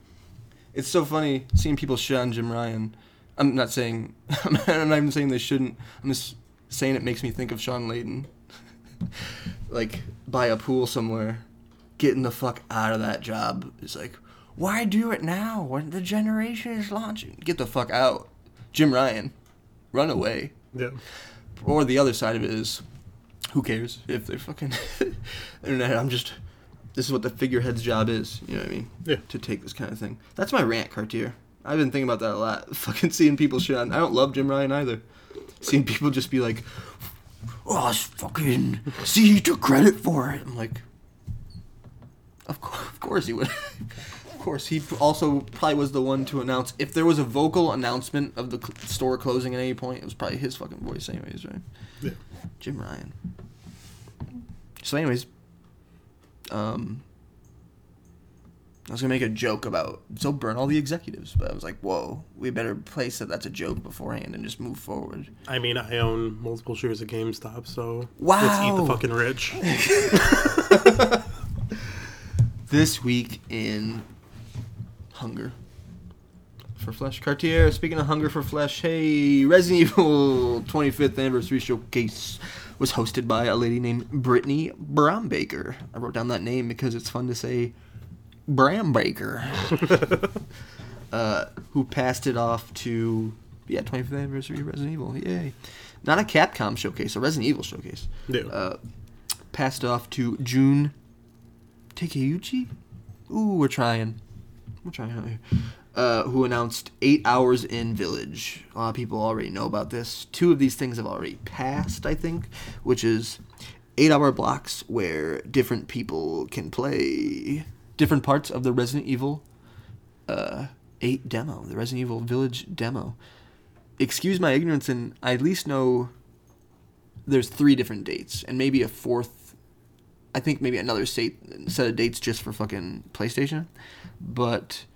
it's so funny seeing people shit on Jim Ryan. I'm not saying, I'm not even saying they shouldn't. I'm just saying it makes me think of Shawn Layden. like, by a pool somewhere getting the fuck out of that job is like, why do it now when the generation is launching? Get the fuck out. Jim Ryan, run away. Yeah. Or the other side of it is, who cares if they're fucking internet? I'm just, this is what the figurehead's job is. You know what I mean? Yeah. To take this kind of thing. That's my rant, Cartier. I've been thinking about that a lot. Fucking seeing people shit on. I don't love Jim Ryan either. Seeing people just be like, "Oh, it's fucking see he took credit for it." I'm like, of course, of course he would. of course, he also probably was the one to announce if there was a vocal announcement of the cl- store closing at any point. It was probably his fucking voice, anyways, right? Yeah. Jim Ryan. So, anyways, um, I was gonna make a joke about so burn all the executives, but I was like, whoa, we better place that that's a joke beforehand and just move forward. I mean, I own multiple shares of GameStop, so let's eat the fucking rich. This week in Hunger for Flesh. Cartier, speaking of Hunger for Flesh, hey, Resident Evil 25th Anniversary Showcase was hosted by a lady named Brittany Brombacher. I wrote down that name because it's fun to say Brambaker. uh, who passed it off to, yeah, 25th Anniversary Resident Evil, yay. Not a Capcom showcase, a Resident Evil showcase. Yeah. Uh, passed off to Jun Takeuchi? Ooh, we're trying. We're trying out here. Uh, who announced eight hours in Village. A lot of people already know about this. Two of these things have already passed, I think, which is eight hour blocks where different people can play different parts of the Resident Evil uh, 8 demo, the Resident Evil Village demo. Excuse my ignorance, and I at least know there's three different dates, and maybe a fourth I think maybe another state, set of dates just for fucking PlayStation. But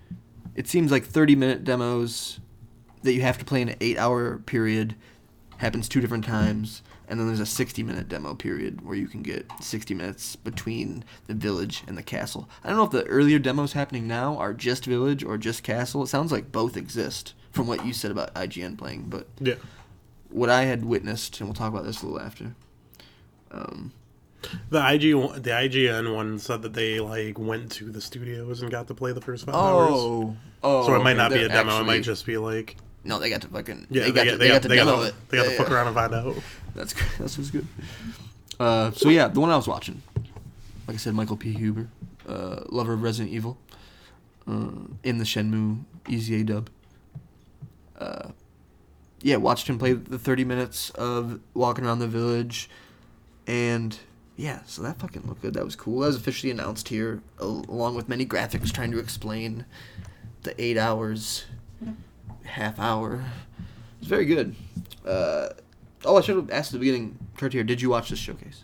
it seems like 30 minute demos that you have to play in an 8 hour period happens two different times. And then there's a 60 minute demo period where you can get 60 minutes between the village and the castle. I don't know if the earlier demos happening now are just village or just castle. It sounds like both exist from what you said about IGN playing. But Yeah. what I had witnessed, and we'll talk about this a little after. Um, The IG the IGN one said that they like went to the studios and got to play the first five hours. oh, oh. So it might not be a demo. it might just be like No, they got to fucking. yeah. they got to. They, got to they demo got to, it. They got to Yeah, fuck yeah. around and find out. That's good. That's what's good. Uh, so yeah, the one I was watching, like I said, Michael P. Huber, uh, lover of Resident Evil, uh, in the Shenmue EZA dub. Uh, yeah, watched him play the thirty minutes of walking around the village, and yeah, so that fucking looked good. That was cool. That was officially announced here, along with many graphics trying to explain the eight hours, half hour. It's very good. Uh, oh, I should have asked at the beginning, Cartier, did you watch this showcase?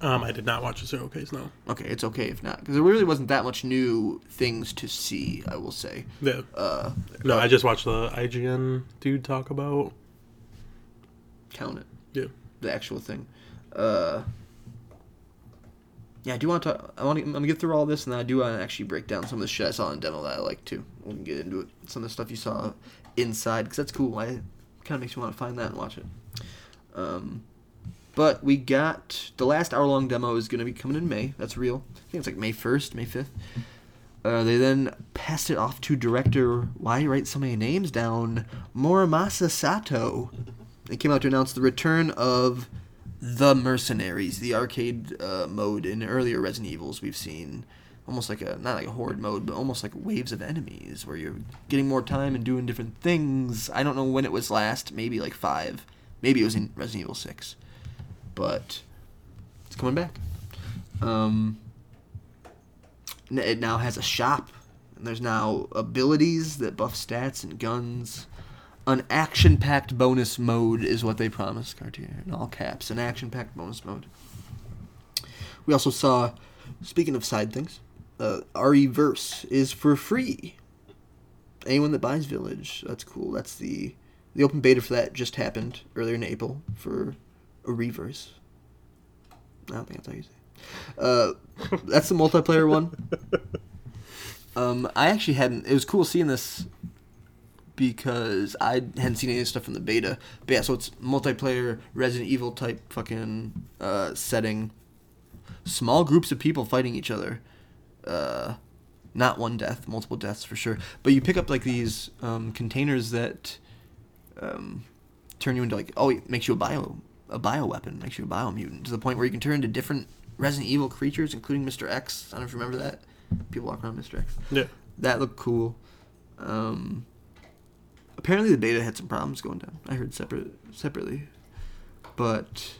Um, I did not watch the showcase. No. Okay, it's okay if not, because there really wasn't that much new things to see. I will say. Yeah. Uh, No, I just watched the IGN dude talk about. count it. Yeah. the actual thing. Uh, yeah, I do want to. Talk, I want to. I'm gonna get through all this, and then I do want to actually break down some of the shit I saw in demo that I like too. We can get into it. Some of the stuff you saw inside, because that's cool. I kind of makes me want to find that and watch it. Um, but we got the last hour long demo is gonna be coming in May. That's real. I think it's like May 1st, May 5th. Uh, they then passed it off to director. Why write so many names down? Morimasa Sato. They came out to announce the return of the Mercenaries, the arcade uh, mode in earlier Resident Evils. We've seen almost like a not like a horde mode, but almost like waves of enemies where you're getting more time and doing different things. I don't know when it was last. Maybe like five. Maybe it was in Resident Evil Six, but it's coming back. Um, it now has a shop, and there's now abilities that buff stats and guns. An action-packed bonus mode is what they promised, Cartier, in all caps. An action-packed bonus mode. We also saw, speaking of side things, uh, RE Verse is for free. Anyone that buys Village, that's cool. That's the the open beta for that just happened earlier in April for a reverse. I don't think that's how you say. it. Uh, that's the multiplayer one. Um, I actually hadn't. It was cool seeing this because I hadn't seen any of this stuff from the beta. But yeah, so it's multiplayer Resident Evil type fucking uh, setting. Small groups of people fighting each other. Uh, not one death, multiple deaths for sure. But you pick up like these um, containers that um, turn you into like oh, it makes you a bio a bio weapon, makes you a bio mutant to the point where you can turn into different Resident Evil creatures, including Mr. X. I don't know if you remember that. People walk around Mr. X. Yeah. That looked cool. Um, apparently the beta had some problems going down. I heard separate separately, but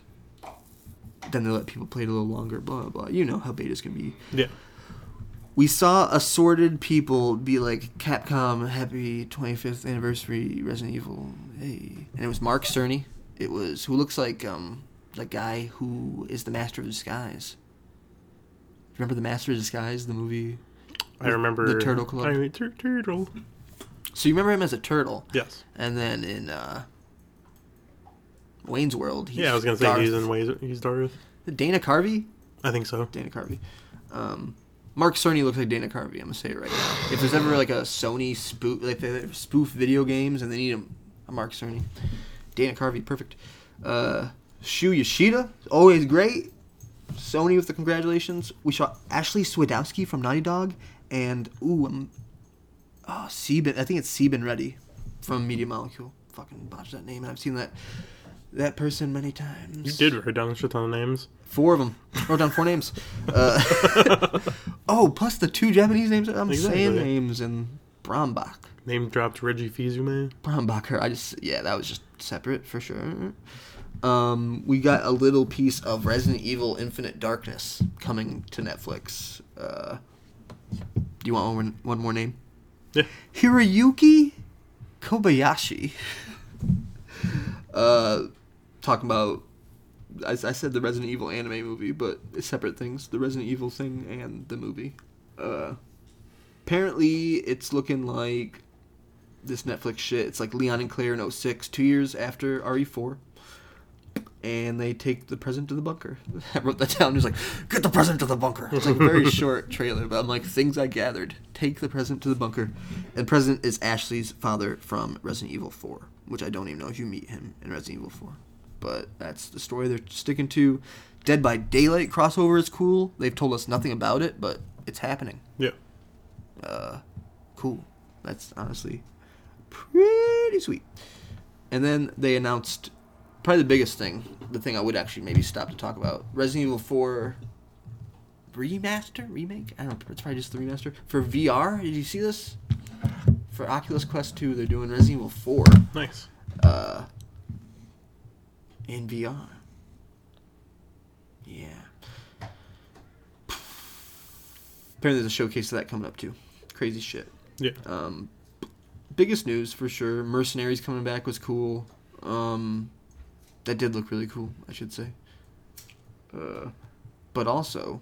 then they let people play it a little longer. Blah blah. blah. You know how betas can be. Yeah. We saw assorted people be like, "Capcom, happy 25th anniversary, Resident Evil." Hey, and it was Mark Cerny. It was who looks like um the guy who is the Master of Disguise. Remember the Master of Disguise, the movie? I remember the Turtle Club. I, tur- turtle. So you remember him as a turtle, Yes. and then in uh, Wayne's World, he's yeah, I was gonna say Darth. he's in ways. He's Darth. Dana Carvey. I think so. Dana Carvey. Um, Mark Cerny looks like Dana Carvey. I'm gonna say it right now. If there's ever like a Sony spoof, like they spoof video games, and they need a, a Mark Cerny, Dana Carvey, perfect. Uh, Shu Yoshida, always great. Sony with the congratulations. We saw Ashley Swidowski from Naughty Dog, and ooh, um, oh, Seben. I think it's Seben Reddy from Media Molecule. Fucking botched that name, and I've seen that that person many times. You did write down a shit ton of names. Four of them. Wrote down four names. Uh, oh, plus the two Japanese names. I'm Exactly. saying names and Brambach. Name dropped Reggie Fils-Aimé. Brombacher. I just yeah, that was just separate for sure. Um, we got a little piece of Resident Evil Infinite Darkness coming to Netflix. Uh, do you want one, one more name? Yeah. Hiroyuki Kobayashi. uh, talking about. I, I said the Resident Evil anime movie, but separate things. The Resident Evil thing and the movie. Uh, apparently, it's looking like this Netflix shit. It's like Leon and Claire in 06, two years after RE4. And they take the present to the bunker. I wrote that down. He's like, get the present to the bunker. It's like a very short trailer, but I'm like, things I gathered. Take the present to the bunker. And present is Ashley's father from Resident Evil 4, which I don't even know if you meet him in Resident Evil 4. But that's the story they're sticking to. Dead by Daylight crossover is cool. They've told us nothing about it, but it's happening Yeah. uh, cool. That's honestly pretty sweet. And then they announced probably the biggest thing, the thing I would actually maybe stop to talk about Resident Evil 4 remaster? Remake? I don't know. It's probably just the remaster. For VR, did you see this? For Oculus Quest 2, they're doing Resident Evil 4 Nice. uh, in VR. Yeah. apparently there's a showcase of that coming up too. Crazy shit. Yeah. Um, biggest news for sure. Mercenaries coming back was cool. Um, that did look really cool, I should say. Uh, but also,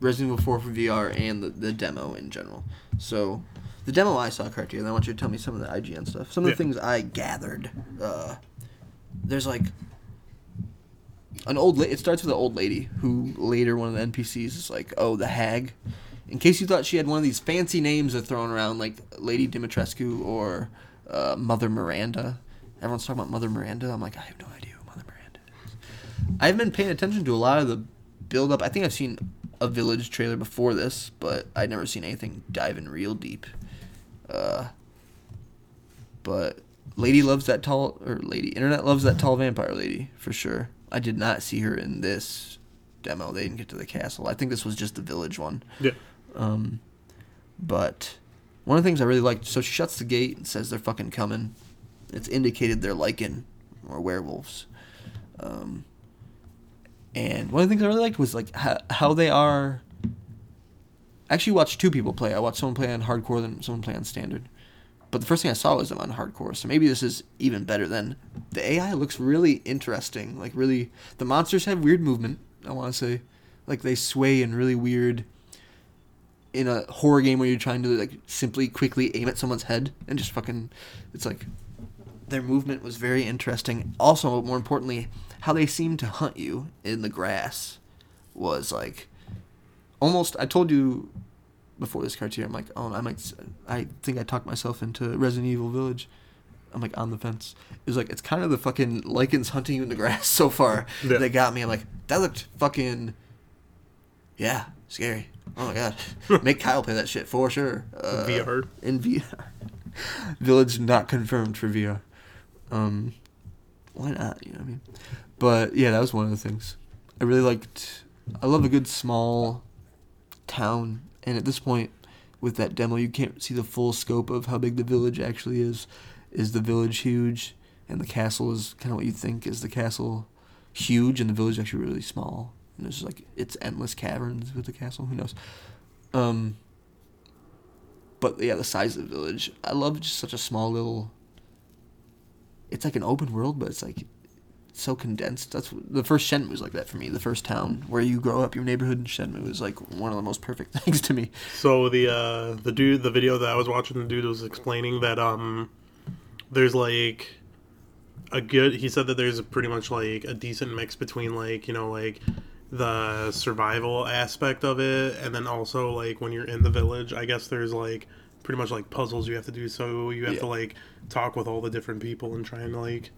Resident Evil 4 for VR and the, the demo in general. So, the demo I saw, Cartier, and I want you to tell me some of the IGN stuff. Some of the Yeah. things I gathered. Uh, there's like an old. La- it starts with an old lady who later one of the NPCs is like, "Oh, the hag." In case you thought she had one of these fancy names that are thrown around, like Lady Dimitrescu or uh, Mother Miranda. Everyone's talking about Mother Miranda. I'm like, I have no idea who Mother Miranda is. I haven't been paying attention to a lot of the build up. I think I've seen a Village trailer before this, but I'd never seen anything diving real deep. Uh, but Lady loves that tall, or Lady Internet loves that tall vampire lady for sure. I did not see her in this demo. They didn't get to the castle. I think this was just the village one. Yeah. Um, but one of the things I really liked, so she shuts the gate and says they're fucking coming. It's indicated they're lycan or werewolves. Um, and one of the things I really liked was like how, how they are. I actually watched two people play. I watched someone play on hardcore, then someone play on standard. But the first thing I saw was them on hardcore, so maybe this is even better than the AI looks really interesting. Like really, the monsters have weird movement. I want to say, like they sway in really weird. In a horror game where you're trying to like simply quickly aim at someone's head and just fucking, it's like their movement was very interesting. Also, more importantly, how they seemed to hunt you in the grass was like almost. I told you before this Cartier, I'm like, oh, I might. I think I talked myself into Resident Evil Village. I'm like on the fence. It was like it's kind of the fucking lycans hunting you in the grass so far. Yeah. They got me. I'm like that looked fucking. Yeah, scary. Oh my god, make Kyle play that shit for sure. Uh, VR. in VR. Village not confirmed for VR. Um, why not? You know what I mean? But yeah, that was one of the things. I really liked. I love a good small town, and at this point, with that demo, you can't see the full scope of how big the village actually is. Is the village huge, and the castle is kind of what you think? Is the castle huge, and the village actually really small? And there's like it's endless caverns with the castle. Who knows? Um, but yeah, the size of the village. I love just such a small little. It's like an open world, but it's like so condensed. That's the first Shenmue was like that for me. The first town where you grow up, your neighborhood in Shenmue is like one of the most perfect things to me. So the uh, the dude, the video that I was watching, the dude was explaining that um, there's like a good. He said that there's pretty much like a decent mix between like you know like the survival aspect of it, and then also like when you're in the village. I guess there's like pretty much like puzzles you have to do. So you have Yeah. to like talk with all the different people and try and like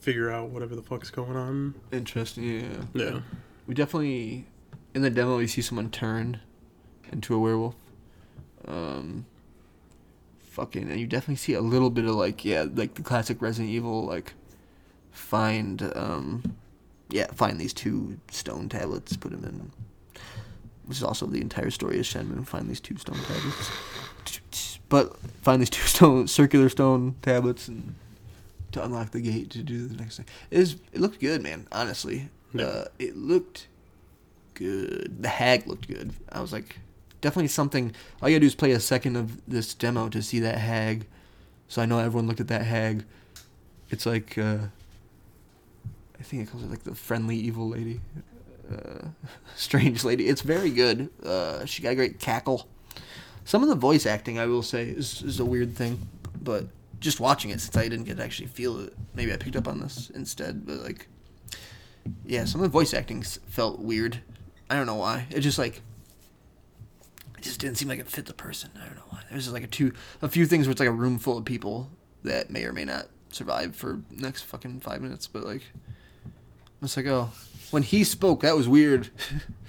figure out whatever the fuck's going on. Interesting. Yeah. Yeah. We definitely in the demo we see someone turn into a werewolf. Um fucking and you definitely see a little bit of like yeah, like the classic Resident Evil like find um yeah, find these two stone tablets, put them in which is also the entire story of Shenmue. Find these two stone tablets, but find these two stone circular stone tablets and to unlock the gate to do the next thing. It is. It looked good, man. Honestly, Yeah. uh, it looked good. The hag looked good. I was like, definitely something. All you gotta do is play a second of this demo to see that hag. So I know everyone looked at that hag. It's like, uh, I think it calls it like the friendly evil lady, uh, strange lady. It's very good. Uh, she got a great cackle. Some of the voice acting, I will say, is, is a weird thing, but just watching it since I didn't get to actually feel it, maybe I picked up on this instead. But like, yeah, some of the voice acting felt weird. I don't know why. It just like, it just didn't seem like it fit the person. I don't know why. There's just like a two, a few things where it's like a room full of people that may or may not survive for next fucking five minutes. But like, it's like, oh, when he spoke, that was weird.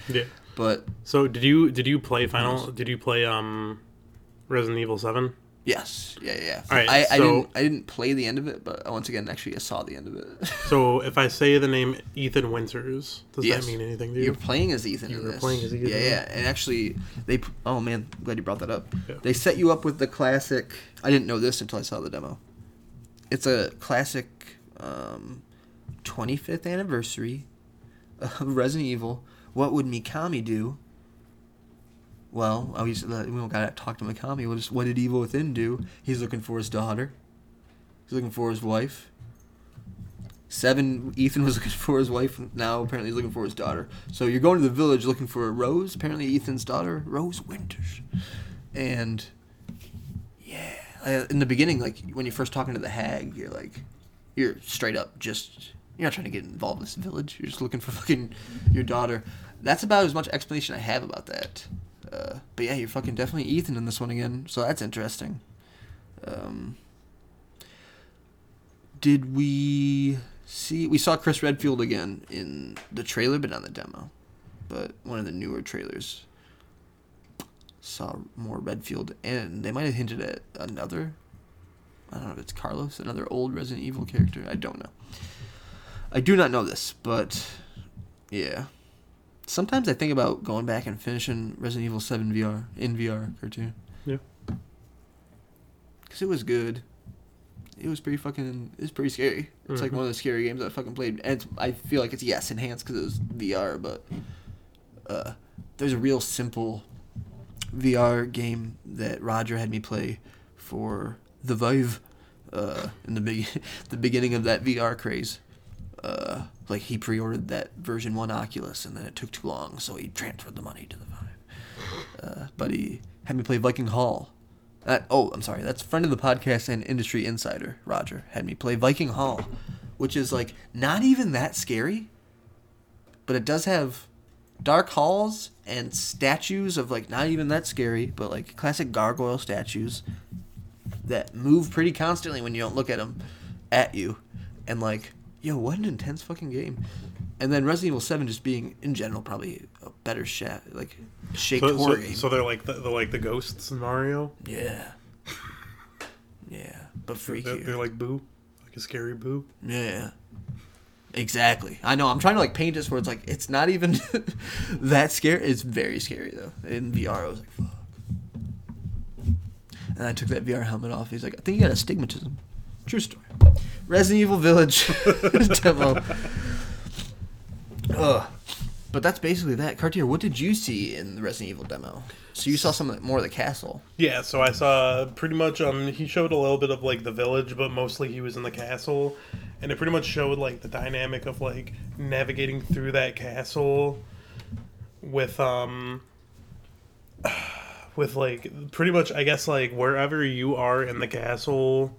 Yeah. But So did you did you play Final? Did you play um Resident Evil Seven? yes, yeah, yeah. All right, I, I didn't, I didn't play the end of it, but once again, actually, I saw the end of it. So if I say the name Ethan Winters, does Yes. that mean anything to you? You're playing as Ethan. You in were this. playing as Ethan, Yeah, yeah. yeah. And actually, they. Oh man, glad you brought that up. Yeah. They set you up with the classic. I didn't know this until I saw the demo. It's a classic, um, 25th anniversary of Resident Evil. What would Mikami do? well, we don't gotta talk to Mikami. What did Evil Within do? He's looking for his daughter. He's looking for his wife. Seven, Ethan was looking for his wife. Now apparently he's looking for his daughter. So you're going to the village looking for Rose. Apparently Ethan's daughter, Rose Winters. And yeah, uh, in the beginning, like when you're first talking to the hag, you're like, you're straight up just you're not trying to get involved in this village. You're just looking for fucking your daughter. That's about as much explanation I have about that. Uh, but yeah, you're fucking definitely Ethan in this one again, so that's interesting. Um, did we see? We saw Chris Redfield again in the trailer, but not the demo. But one of the newer trailers saw more Redfield, and they might have hinted at another. I don't know if it's Carlos, another old Resident Evil character. I don't know. I do not know this, but yeah. Sometimes I think about going back and finishing Resident Evil 7 VR in VR Cartier. Yeah. Cause it was good. It was pretty fucking. It was pretty scary. It's like Mhm. one of the scary games I fucking played, and it's, I feel like it's yes enhanced because it was VR, but uh, there's a real simple VR game that Roger had me play for the Vive uh, in the big the beginning of that VR craze. Uh, like he pre-ordered that version one Oculus, and then it took too long, so he transferred the money to the Vive. Uh, but he had me play Viking Hall. Uh, oh, I'm sorry. That's friend of the podcast and industry insider Roger had me play Viking Hall, which is like not even that scary, but it does have dark halls and statues of like not even that scary, but like classic gargoyle statues that move pretty constantly when you don't look at them at you, and like yo, what an intense fucking game. And then Resident Evil Seven just being in general probably a better sha- like shaped So, horror so, game. so they're like the, they're like the ghosts in Mario. Yeah. Yeah, but They're, they're like Boo, like a scary Boo. yeah. Exactly. I know. I'm trying to like paint this where it's like it's not even that scary. It's very scary though. In VR, I was like, fuck. And I took that VR helmet off. He's like, I think you got astigmatism. True story. Resident Evil Village demo. Ugh. But that's basically that. Cartier, what did you see in the Resident Evil demo? So you saw some of the- more of the castle. Yeah, so I saw pretty much um he showed a little bit of like the village, but mostly he was in the castle, and it pretty much showed like the dynamic of like navigating through that castle with um with like pretty much I guess like wherever you are in the castle,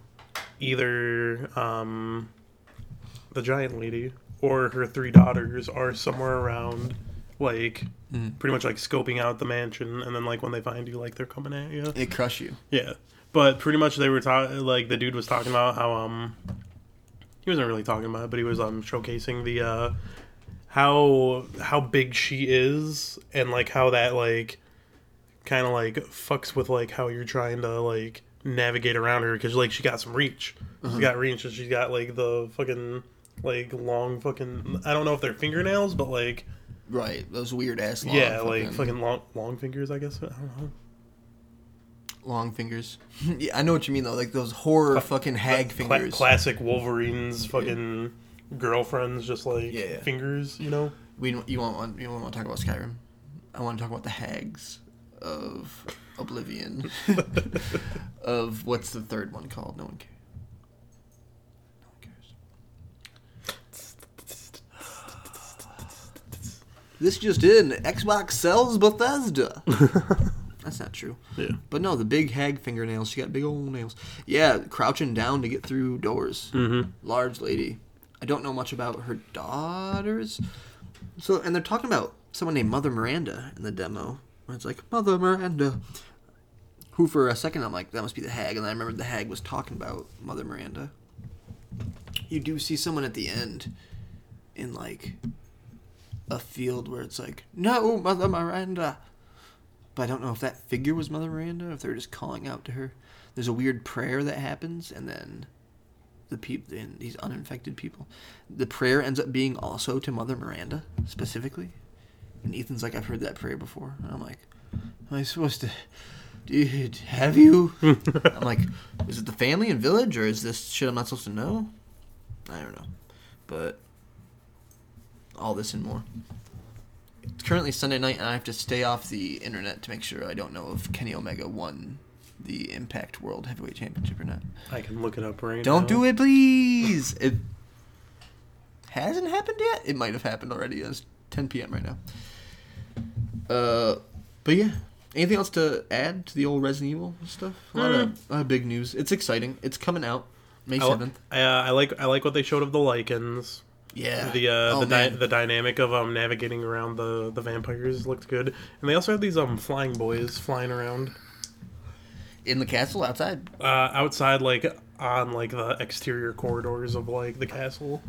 either um the giant lady or her three daughters are somewhere around like pretty much like scoping out the mansion and then like when they find you like they're coming at you. They crush you. yeah. But pretty much they were talking like the dude was talking about how um he wasn't really talking about it but he was um showcasing the uh how how big she is and like how that like kind of like fucks with like how you're trying to like navigate around her because like she got some reach she's uh-huh. got reach and she's got like the fucking like long fucking i don't know if they're fingernails but like Right, those weird ass long yeah like fucking long long fingers i guess i don't know long fingers. yeah, I know what you mean though. Like those horror fucking hag fingers. classic Wolverine's fucking girlfriends, just like Yeah. fingers, you know. we don't- you want want- you want to talk about Skyrim? I want to talk about the hags of Oblivion. of what's the third one called? No one cares. No one cares. This just in: Xbox sells Bethesda. That's not true. Yeah. But no, the big hag fingernails. She got big old nails. Yeah, crouching down to get through doors. Mm-hmm. Large lady. I don't know much about her daughters. So, and they're talking about someone named Mother Miranda in the demo. It's like Mother Miranda. Who for a second I'm like that must be the hag, and then I remembered the hag was talking about Mother Miranda. You do see someone at the end, in like a field where it's like no Mother Miranda. But I don't know if that figure was Mother Miranda, if they're just calling out to her. There's a weird prayer that happens, and then the people, these uninfected people, the prayer ends up being also to Mother Miranda specifically. And Ethan's like, I've heard that prayer before, and I'm like, Am I supposed to? Dude, have you? I'm like, is it the family and village, or is this shit I'm not supposed to know? I don't know, but all this and more It's currently Sunday night, and I have to stay off the internet to make sure I don't know if Kenny Omega won the Impact World Heavyweight Championship or not. I can look it up right now. Don't do it, please. It hasn't happened yet. It might have happened already. It's 10 p.m. right now. Uh, but yeah. Anything else to add to the old Resident Evil stuff? A lot, of, a lot of big news. It's exciting. It's coming out May seventh. I, uh, I like I like what they showed of the Lycans. Yeah. The uh, Oh, the man. the dynamic of um navigating around the the vampires looked good, and they also have these um flying boys flying around in the castle outside. uh, outside, like on like the exterior corridors of like the castle.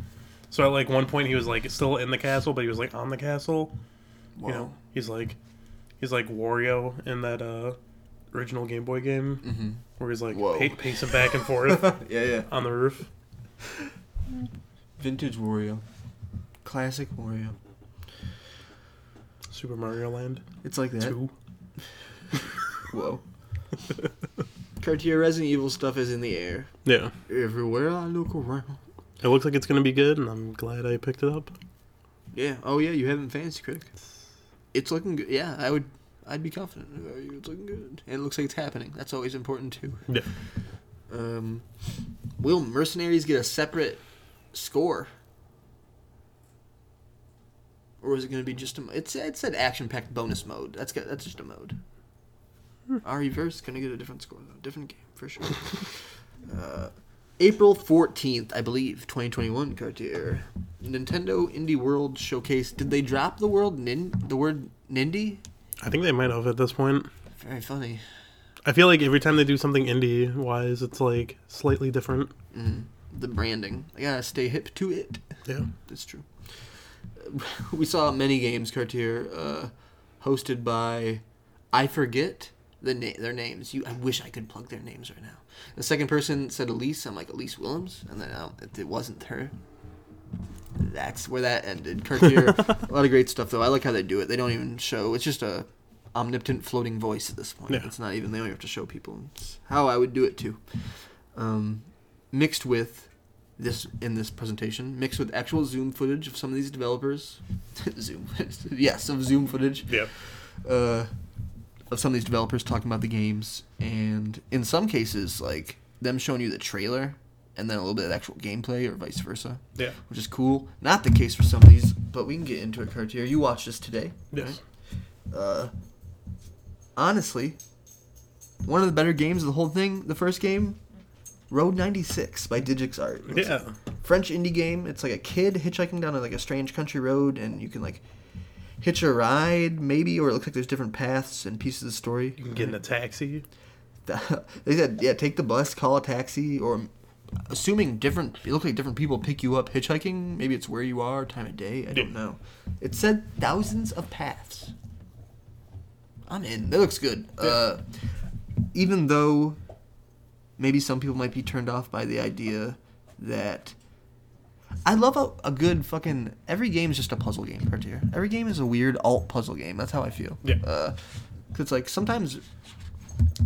So at like one point he was like still in the castle, but he was like on the castle. You know, he's like he's like Wario in that uh original Game Boy game Mm-hmm. where he's like pa- pacing back and forth yeah, yeah. on the roof. Vintage Wario. Classic Wario. Super Mario Land It's like that. two. Whoa. Cartier Resident Evil stuff is in the air. Yeah, Everywhere I look around. it looks like it's gonna be good, and I'm glad I picked it up. Yeah. Oh yeah, you haven't fancy critic. It's looking good. Yeah, I would. I'd be confident. It's looking good, and it looks like it's happening. That's always important too. Yeah. Um, will mercenaries get a separate score, or is it going to be just a? It's it said action packed bonus mode. That's got that's just a mode. Our reverse going to get a different score though. Different game for sure. uh, April fourteenth, I believe, twenty twenty one. Cartier, Nintendo Indie World Showcase. Did they drop the world nin the word Nindy? I think they might have at this point. Very funny. I feel like every time they do something indie wise, it's like slightly different. Mm, the branding. I gotta stay hip to it. Yeah. That's true. We saw many games, Cartier, uh, hosted by I forget the na- their names. You, I wish I could plug their names right now. The second person said Elise. I'm like Elise Willems, and then um, it, it wasn't her. That's where that ended. Cartier, a lot of great stuff though. I like how they do it. They don't even show. It's just a omnipotent floating voice at this point. Yeah. It's not even. They don't even have to show people. It's how I would do it too. Um, mixed with this in this presentation, mixed with actual Zoom footage of some of these developers. Zoom, yes, of Zoom footage Yeah. uh, of some of these developers talking about the games, and in some cases, like them showing you the trailer and then a little bit of actual gameplay, or vice versa, Yeah. which is cool. Not the case for some of these, but we can get into it. Cartier, you watched this today. Yes. Uh, honestly, one of the better games of the whole thing. The first game, Road 96 by Digix Art. Yeah. French indie game. It's like a kid hitchhiking down a, like a strange country road, and you can like hitch a ride, maybe, or it looks like there's different paths and pieces of the story. You can get in a taxi. they said, yeah, take the bus, call a taxi, or assuming different, it looks like different people pick you up hitchhiking. Maybe it's where you are, time of day. I don't know. It said thousands of paths. I'm in. That looks good. Uh, even though maybe some people might be turned off by the idea that. I love a, a good fucking. Every game is just a puzzle game, Cartier. Every game is a weird alt puzzle game. That's how I feel. Yeah. Uh, 'cause it's like sometimes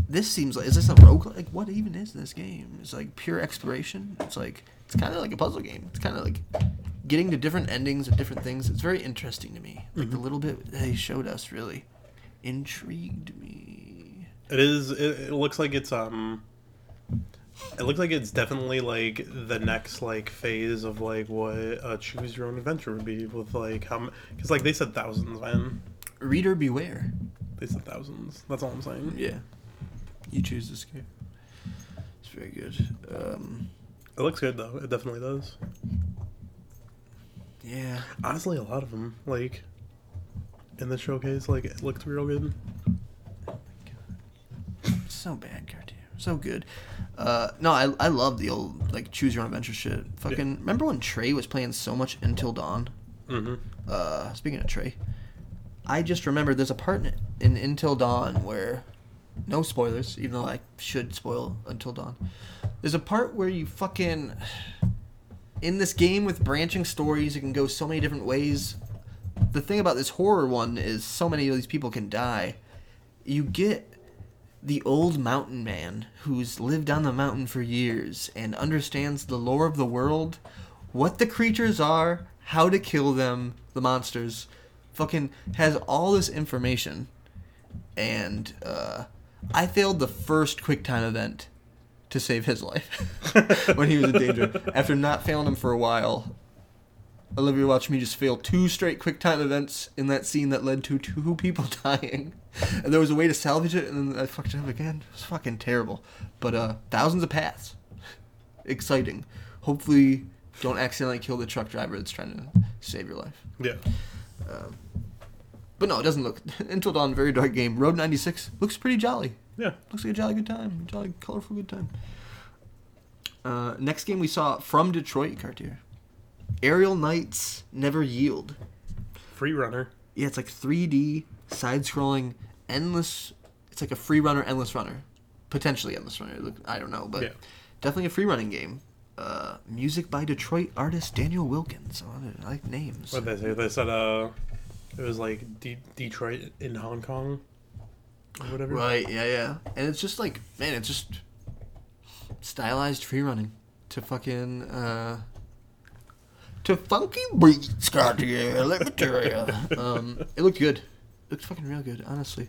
this seems like is this a rogue like what even is this game it's like pure exploration it's like it's kind of like a puzzle game it's kind of like getting to different endings and different things it's very interesting to me like the little bit they showed us really intrigued me It is. It, it looks like it's um. It looks like it's definitely like the next like phase of like what a choose your own adventure would be with like how because like they said thousands man. Reader beware. They said thousands. That's all I'm saying. Yeah. You choose this game it's very good. Um it looks good though. It definitely does. Yeah. Honestly a lot of them like in the showcase like it looked real good. So bad Cartier so good. Uh no i i love the old like choose your own adventure shit. Fucking remember when trey was playing so much until dawn? Mm-hmm. Uh speaking of trey i just remembered there's a part in, in until dawn where no spoilers even though i should spoil until dawn. There's a part where you fucking in this game with branching stories it can go so many different ways. The thing about this horror one is so many of these people can die. You get the old mountain man who's lived on the mountain for years and understands the lore of the world, what the creatures are, how to kill them, the monsters. fucking has all this information, and uh, I failed the first QuickTime event to save his life when he was in danger. After not failing him for a while, Olivia watched me just fail two straight QuickTime events in that scene that led to two people dying. And there was a way to salvage it, and then I fucked it up again. It was fucking terrible. But uh, thousands of paths. Exciting. Hopefully, don't accidentally kill the truck driver that's trying to save your life. Yeah. But no, it doesn't look. Until Dawn, very dark game. Road 96 looks pretty jolly. Yeah. Looks like a jolly good time. Jolly, colorful good time. Uh, next game we saw from Detroit, Cartier. Aerial Knights Never Yield. Free runner. Yeah, it's like 3D, side scrolling, endless. It's like a free runner, endless runner. Potentially endless runner. I don't know, but Yeah. definitely a free running game. Uh, music by Detroit artist Daniel Wilkins. I like- I like names. What did they say? They said uh, it was like D- Detroit in Hong Kong, or whatever. Right, yeah, yeah. And it's just like, man, it's just stylized free running to fucking, uh, to funky beats, Cartier, let me tell ya. Um, it looked good. It looked fucking real good, honestly.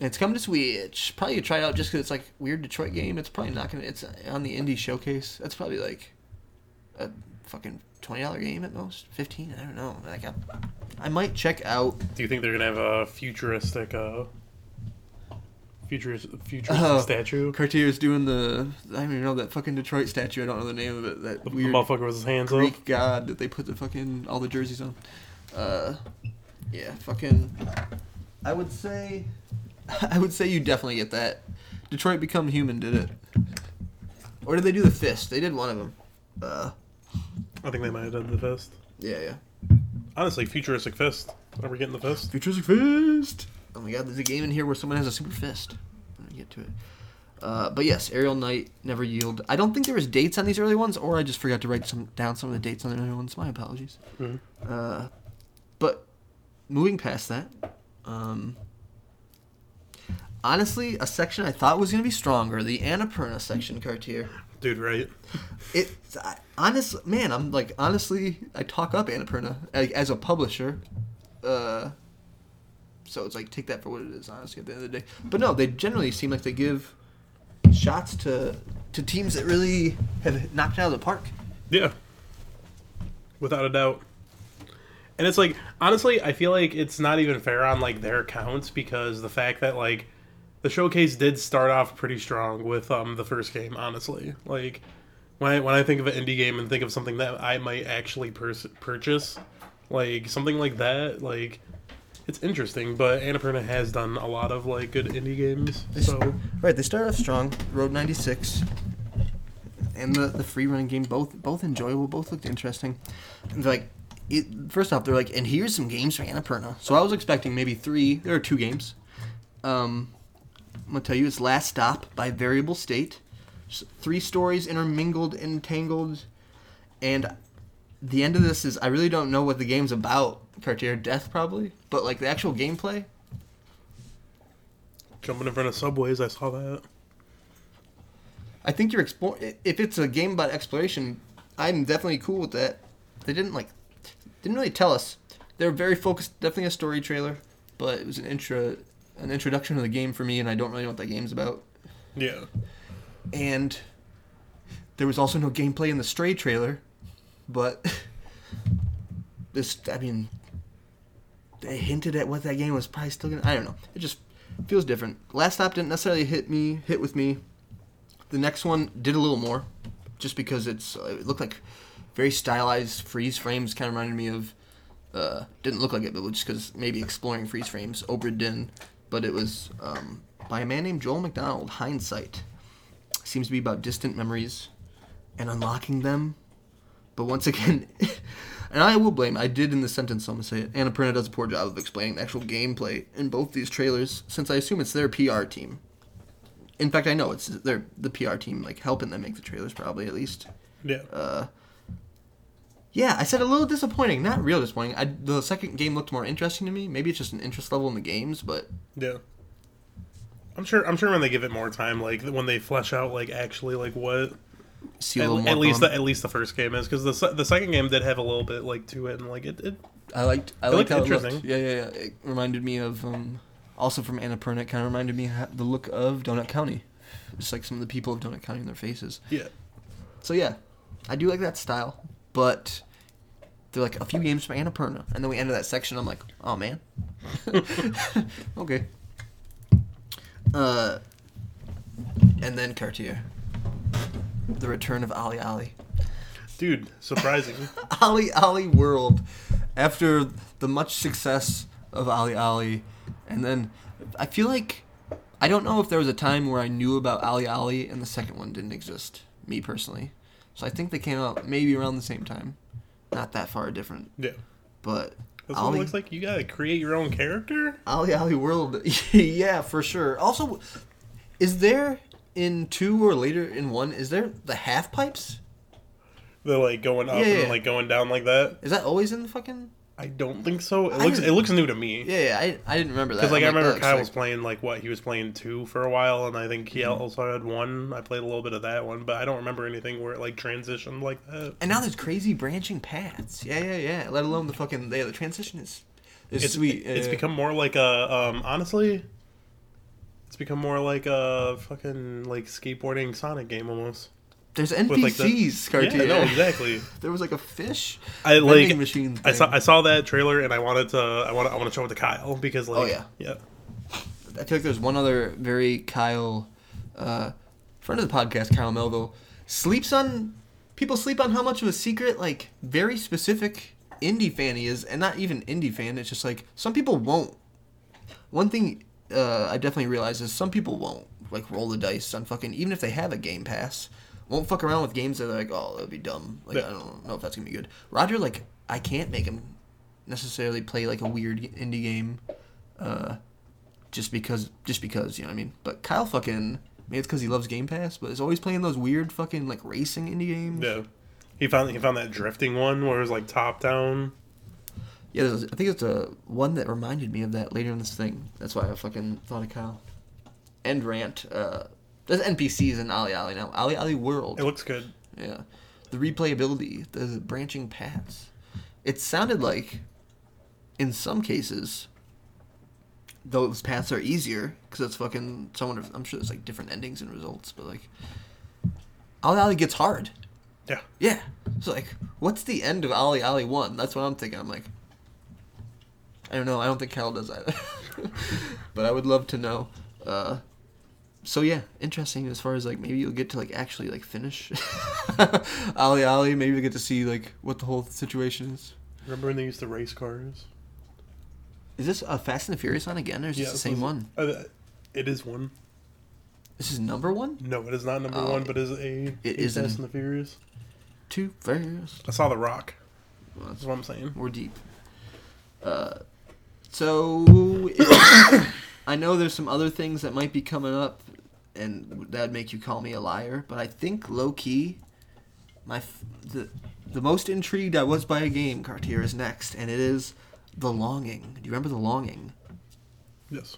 And it's coming to Switch. Probably you try it out just because it's like weird Detroit game. It's probably not gonna. It's on the indie showcase. That's probably like a fucking twenty dollar game at most. Fifteen. I don't know. Like I, I might check out Do you think they're gonna have a futuristic, uh, futuristic, futuristic Oh. statue? Cartier's doing the I don't even know that fucking Detroit statue. I don't know the name of it. That The weird motherfucker with his hands up. Greek god that they put the fucking all the jerseys on. Uh, yeah, fucking. I would say, I would say you definitely get that. Detroit Become Human did it, or did they do the fist? They did one of them. Uh, I think they might have done the fist. yeah, yeah. Honestly, futuristic fist. Are we getting the fist? Futuristic fist. Oh my god, there's a game in here where someone has a super fist. I'm gonna get to it. Uh, but yes, Aerial Knight never yield. I don't think there was dates on these early ones, or I just forgot to write some down some of the dates on the early ones. My apologies. Mhm. Uh, but moving past that, um, honestly, a section I thought was gonna be stronger, the Annapurna section, Cartier. Dude, right? It, I, honest, man, I'm like honestly, I talk up Annapurna like, as a publisher. Uh, so it's like take that for what it is, honestly. At the end of the day, but no, they generally seem like they give shots to to teams that really have knocked it out of the park. Yeah. Without a doubt. And it's like honestly, I feel like it's not even fair on like their accounts because the fact that like the showcase did start off pretty strong with um the first game, honestly. Like when I when I think of an indie game and think of something that I might actually pers- purchase, like something like that, like it's interesting, but Annapurna has done a lot of like good indie games. So Right, they started off strong. Road 96 and the the free running game both both enjoyable, both looked interesting. And they're like it, first off, they're like, and here's some games for Annapurna. So I was expecting maybe three. There are two games. Um, I'm gonna tell you, it's Last Stop by Variable State. Three stories intermingled, entangled, and the end of this is I really don't know what the game's about. Cartier death probably, but like the actual gameplay, jumping in front of subways, I saw that. I think you're explore. If it's a game about exploration, I'm definitely cool with that. They didn't like, didn't really tell us. They were very focused. Definitely a story trailer, but it was an intro, an introduction to the game for me, and I don't really know what that game's about. Yeah. And there was also no gameplay in the Stray trailer, but this, I mean, they hinted at what that game was probably still gonna. I don't know. It just feels different. Last Stop didn't necessarily hit me, hit with me. The next one did a little more, just because it's it looked like very stylized freeze frames. Kind of reminded me of. Uh, didn't look like it, but just because maybe exploring freeze frames, Obra Dinn, but it was um, by a man named Joel McDonald. Hindsight seems to be about distant memories and unlocking them. But once again, and I will blame, I did in the sentence, so I'm to say it. Annapurna does a poor job of explaining the actual gameplay in both these trailers, since I assume it's their PR team. In fact, I know it's their the PR team, like helping them make the trailers, probably at least. Yeah. Uh, yeah, I said a little disappointing, not real disappointing. I, the second game looked more interesting to me. Maybe it's just an interest level in the games, but Yeah. I'm sure. I'm sure when they give it more time, like when they flesh out, like actually, like what see a at, little more. at least the, at least the first game is, because the the second game did have a little bit like to it, and like it, it I liked. I, liked how it looked. Yeah, yeah, yeah. It reminded me of um, also from Annapurna. It kind of reminded me ha- the look of Donut County. Just like some of the people of Donut County in their faces. Yeah. So yeah, I do like that style, but they're like a few games from Annapurna, and then we enter that section. I'm like, oh man, okay. Uh, and then Cartier, the return of OlliOlli, Dude, surprising. OlliOlli World, after the much success of OlliOlli, and then I feel like I don't know if there was a time where I knew about OlliOlli and the second one didn't exist. Me personally, so I think they came out maybe around the same time, not that far different, yeah. but That's what it looks like. You gotta create your own character. OlliOlli World, yeah, for sure. Also, is there in two or later in one? Is there the half pipes? They're like going up Yeah, and yeah. then, like going down like that. Is that always in the fucking? I don't think so. It I looks didn't- it looks new to me. Yeah, yeah I, I didn't remember that. Because like I'm I remember that Kyle looks was like- playing like what he was playing two for a while, and I think he Mm-hmm. also had one. I played a little bit of that one, but I don't remember anything where it like transitioned like that. And now there's crazy branching paths. Yeah, yeah, yeah. Let alone the fucking yeah, the transition is is It's sweet. It's Yeah. become more like a um honestly. Become more like a fucking like skateboarding Sonic game almost. there's With like the NPCs. Cartier. yeah, no, exactly. There was like a fish. I like machine. I saw. I saw that trailer and I wanted to I want I want to show it to Kyle because like Oh, yeah. yeah I feel like there's one other very Kyle, uh, friend of the podcast, Kyle Melville, sleeps on. People sleep on how much of a secret, like very specific indie fan he is, and not even indie fan. It's just like some people won't. One thing uh, I definitely realize is some people won't like roll the dice on fucking even if they have a Game Pass, won't fuck around with games that are like, oh, that would be dumb. Like. I don't know if that's gonna be good. Roger, like I can't make him necessarily play like a weird indie game. Uh, just because just because you know what I mean. But Kyle fucking maybe it's because he loves Game Pass, but is always playing those weird fucking like racing indie games. yeah. He found he found that drifting one where it was like top down. Yeah, there's, I think it's a one that reminded me of that later in this thing. That's why I fucking thought of Kyle. End rant. Uh, there's NPCs in OlliOlli now. OlliOlli World. It looks good. Yeah, the replayability, the branching paths. It sounded like, in some cases, those paths are easier because it's fucking. Someone, I'm sure there's like different endings and results, but like, OlliOlli gets hard. Yeah. Yeah. So like, what's the end of OlliOlli one? That's what I'm thinking. I'm like, I don't know. I don't think Cal does either, but I would love to know. Uh, so yeah, interesting as far as like maybe you'll get to like actually like finish OlliOlli. Maybe you'll get to see like what the whole situation is. Remember when they used to race cars? Is this a Fast and the Furious one again, or is this the same was- one? uh, it is one. This is number one. No, it is not number Oh, one, but is a it a. Fast and the Furious. Too fast. I saw the Rock. Well, That's what I'm saying. We're deep. Uh, so I know there's some other things that might be coming up, and that'd make you call me a liar. But I think low key, my f- the the most intrigued I was by a game Cartier is next, and it is the Longing. Do you remember the Longing? Yes.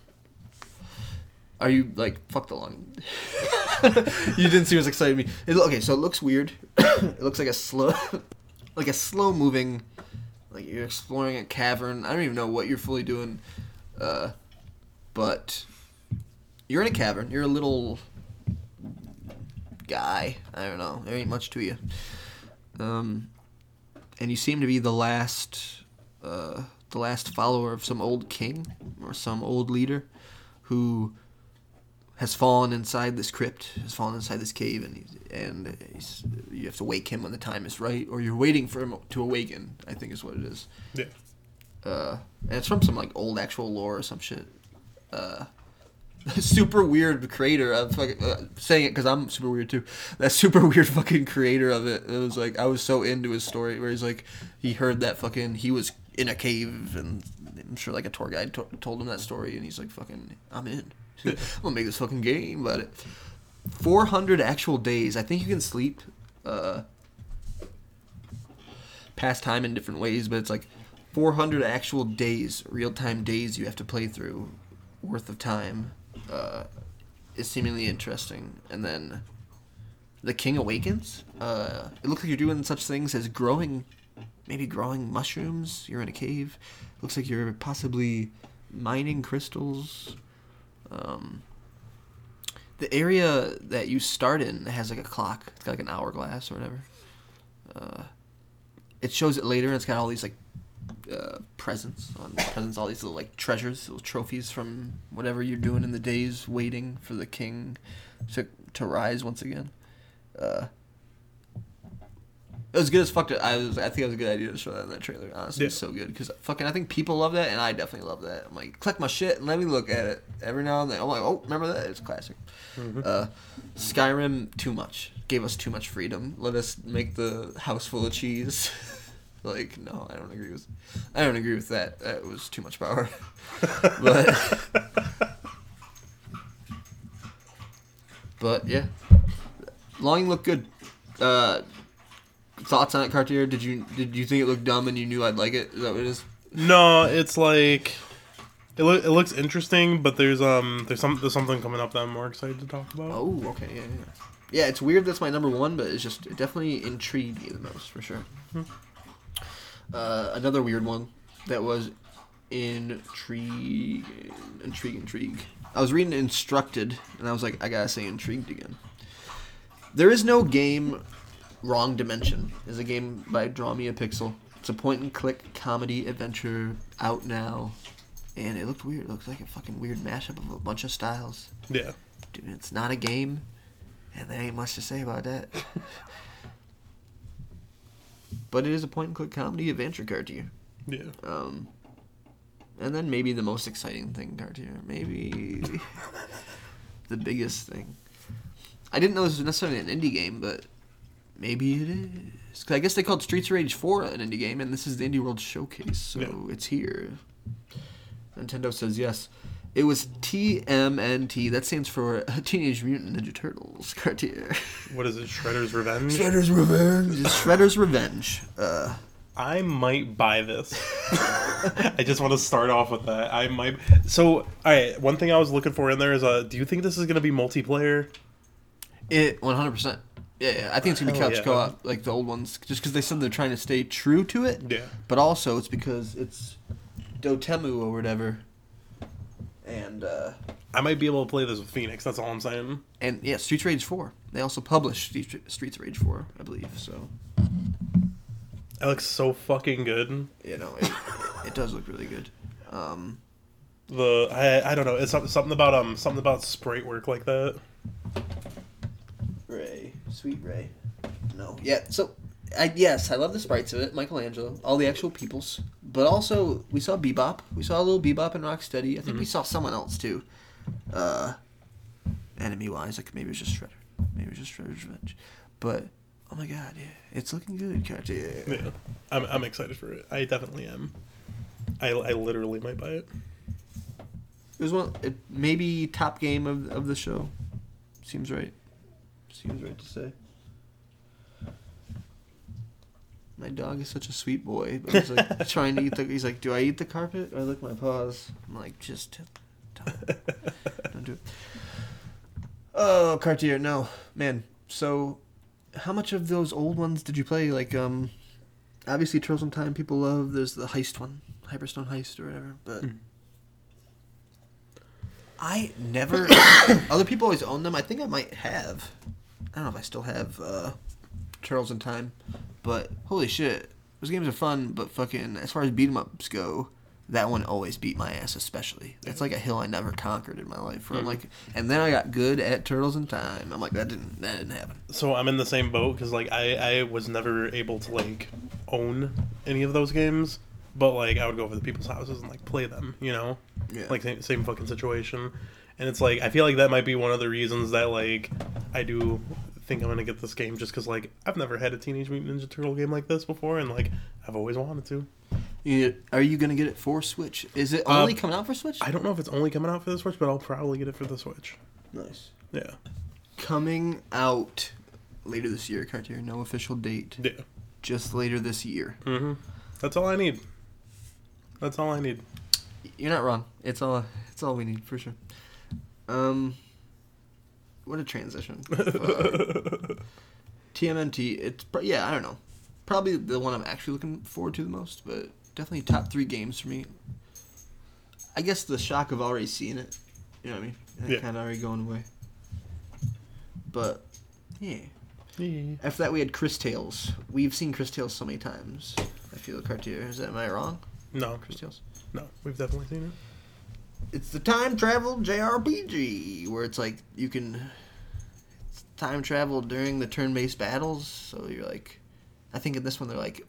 Are you like fuck the longing? you didn't seem as excited me. It, okay, so it looks weird. it looks like a slow, like a slow moving, like you're exploring a cavern. I don't even know what you're fully doing, uh, but you're in a cavern. You're a little guy. I don't know. There ain't much to you. Um, and you seem to be the last, uh, the last follower of some old king or some old leader who has fallen inside this crypt, has fallen inside this cave, and he's, and he's, you have to wake him when the time is right, or you're waiting for him to awaken. I think is what it is. Yeah. Uh, and it's from some like old actual lore or some shit. Uh, super weird creator of fucking, uh, saying it because I'm super weird too. That super weird fucking creator of it. It was like I was so into his story where he's like he heard that fucking he was in a cave and I'm sure like a tour guide to- told him that story and he's like fucking I'm in. I'm gonna make this fucking game about it. 400 actual days. I think you can sleep. Uh, pass time in different ways, but it's like 400 actual days, real time days you have to play through worth of time uh, is seemingly interesting. And then the King Awakens. Uh, it looks like you're doing such things as growing maybe growing mushrooms. You're in a cave. Looks like you're possibly mining crystals. Um, the area that you start in has like a clock. It's got like an hourglass or whatever. Uh, it shows it later, and it's got all these like uh, presents on presents, all these little like treasures, little trophies from whatever you're doing in the days waiting for the king to to rise once again. Uh, it was good as fuck. To, I was. I think it was a good idea to show that in that trailer. Honestly, it's so good because fucking. I think people love that, and I definitely love that. I'm like, click my shit and let me look at it every now and then. I'm like, oh, remember that? It's classic. Uh, Skyrim, too much. Gave us too much freedom. Let us make the house full of cheese. like, no, I don't agree with. I don't agree with that. That was too much power. but. But yeah, Longing looked good. Uh, thoughts on it, Cartier? Did you did you think it looked dumb and you knew I'd like it? Is that what it is? No, it's like it, loo- it looks interesting, but there's um there's some there's something coming up that I'm more excited to talk about. Oh, okay, yeah, yeah. Yeah, it's weird that's my number one, but it's just it definitely intrigued me the most for sure. Uh, another weird one that was intrigue, intrigue, intrigue. I was reading Instructed, and I was like, I gotta say intrigued again. There is no game. Wrong Dimension is a game by Draw Me a Pixel. It's a point and click comedy adventure out now, and it looked weird. It looks like a fucking weird mashup of a bunch of styles. Yeah, Dude, it's not a game, and there ain't much to say about that. but it is a point and click comedy adventure card Cartier. yeah. Um, and then maybe the most exciting thing, card Cartier. Maybe the biggest thing. I didn't know this was necessarily an indie game, but maybe it is. 'Cause I guess they called Streets of Rage 4 an indie game, and this is the Indie World Showcase, so Yeah. it's here. Nintendo says yes. It was TMNT. That stands for Teenage Mutant Ninja Turtles, Cartier. What is it? Shredder's Revenge. Shredder's Revenge. Shredder's Revenge. Uh, I might buy this. I just want to start off with that. I might. So, all right. One thing I was looking for in there is, uh, do you think this is going to be multiplayer? It 100%. Yeah, yeah, I think it's gonna be couch yeah. co-op like the old ones, just because they said they're trying to stay true to it. Yeah. But also, it's because it's Dotemu or whatever, and uh, I might be able to play this with Phoenix. That's all I'm saying. and yeah, Streets Rage 4. They also published Street- Streets Rage 4, I believe. So It looks so fucking good. you know, it, it does look really good. Um, The I, I don't know. It's something something about um something about sprite work like that. Ray, sweet Ray. No, yeah. So, I yes, I love the sprites of it, Michelangelo, all the actual peoples, but also we saw Bebop. We saw a little Bebop and Rocksteady. I think we saw someone else too. Uh, enemy wise, like maybe it was just Shredder, maybe it was just Shredder's Revenge, but oh my god, yeah, it's looking good, Cartier. Yeah, I'm I'm excited for it. I definitely am. I, I literally might buy it. It was one, it, maybe top game of of the show. Seems right. Seems right to say. My dog is such a sweet boy, but he's like trying to eat the. He's like, "Do I eat the carpet or lick my paws?" I'm like, "Just don't, don't do it." Oh, Cartier, no, man. So, how much of those old ones did you play? Like, um, obviously, Turtles in Time people love. There's the heist one, Hyperstone Heist or whatever, but. I never. other people always own them. I think I might have. I don't know if I still have uh, Turtles in Time, but holy shit, those games are fun. But fucking, as far as beat 'em ups go, that one always beat my ass. Especially, it's like a hill I never conquered in my life. Where I'm like, and then I got good at Turtles in Time. I'm like, that didn't that didn't happen. So I'm in the same boat because like I I was never able to like own any of those games, but like I would go over to people's houses and like play them. You know, Yeah. like same, same fucking situation. And it's like I feel like that might be one of the reasons that like I do think I'm gonna get this game just because like I've never had a Teenage Mutant Ninja Turtle game like this before, and like I've always wanted to. You, are you gonna get it for Switch? Is it Uh, only coming out for Switch? I don't know if it's only coming out for the Switch, but I'll probably get it for the Switch. nice. Yeah, Coming out later this year, Cartier. No official date. yeah. Just later this year. hmm That's all I need. That's all I need. You're not wrong. It's all it's all we need for sure. Um, what a transition. TMNT. It's pro- yeah. I don't know. probably the one I'm actually looking forward to the most, but definitely top three games for me. I guess the shock of already seeing it, you know what I mean? And Yeah. kind of already going away. But yeah. Yeah. After that, we had Cris Tales. We've seen Cris Tales so many times. I feel Cartier. Is that am I wrong? No, Cris Tales. no, we've definitely seen it. It's the time travel JRPG where it's like you can it's time travel during the turn-based battles. So you're like, I think in this one they're like,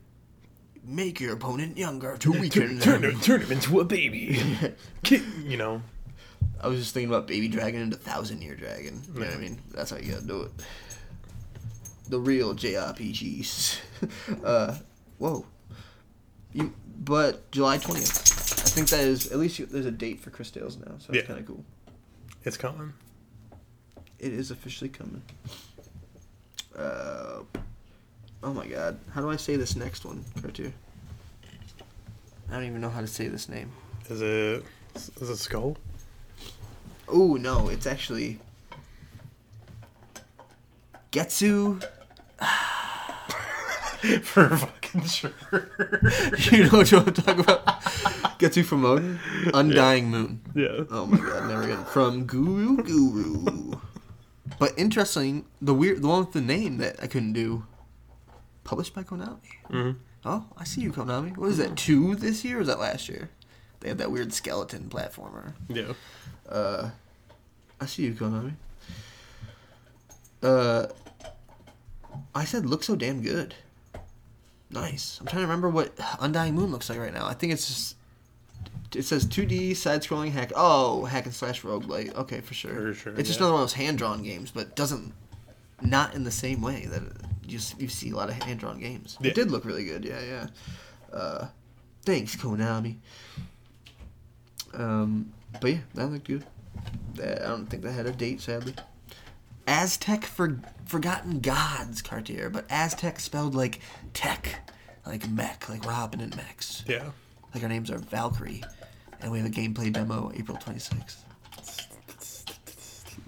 make your opponent younger to weaken turn, them. him, turn him into a baby. You know, I was just thinking about Baby Dragon into Thousand Year Dragon. You know what I mean? That's how you gotta do it. The real JRPGs. uh, whoa. You, but July twentieth. I think that is at least you, there's a date for Cris Tales now, so it's Yeah. kind of cool. it's coming. It is officially coming. Uh, oh my god, how do I say this next one, Cartier? I don't even know how to say this name. Is it? Is it skull? Oh no, it's actually Getsu. For fucking sure. you know what I'm talking about? GetsuFumaDen, Undying Moon. yeah. Oh my god, never again. From Guru Guru. But interesting, the weird, the one with the name that I couldn't do. Published by Konami. hmm Oh, I see you, Konami. What is that? Two this year or was that last year? They had that weird skeleton platformer. Yeah. Uh, I see you, Konami. Uh, I said look so damn good. Nice. I'm trying to remember what Undying Moon looks like right now. I think it's just. It says 2D side-scrolling hack. Oh, hack and slash roguelite. Okay, for sure. For sure, It's just yeah. another one of those hand-drawn games, but doesn't not in the same way that you you see a lot of hand-drawn games. Yeah. It did look really good. Yeah, yeah. Uh, thanks, Konami. Um, but yeah, that looked good. I don't think that had a date, sadly. Aztech for Forgotten Gods, Cartier, but Aztech spelled like tech, like mech, like Robin and mechs. Yeah. Like our names are Valkyrie, and we have a gameplay demo April 26th.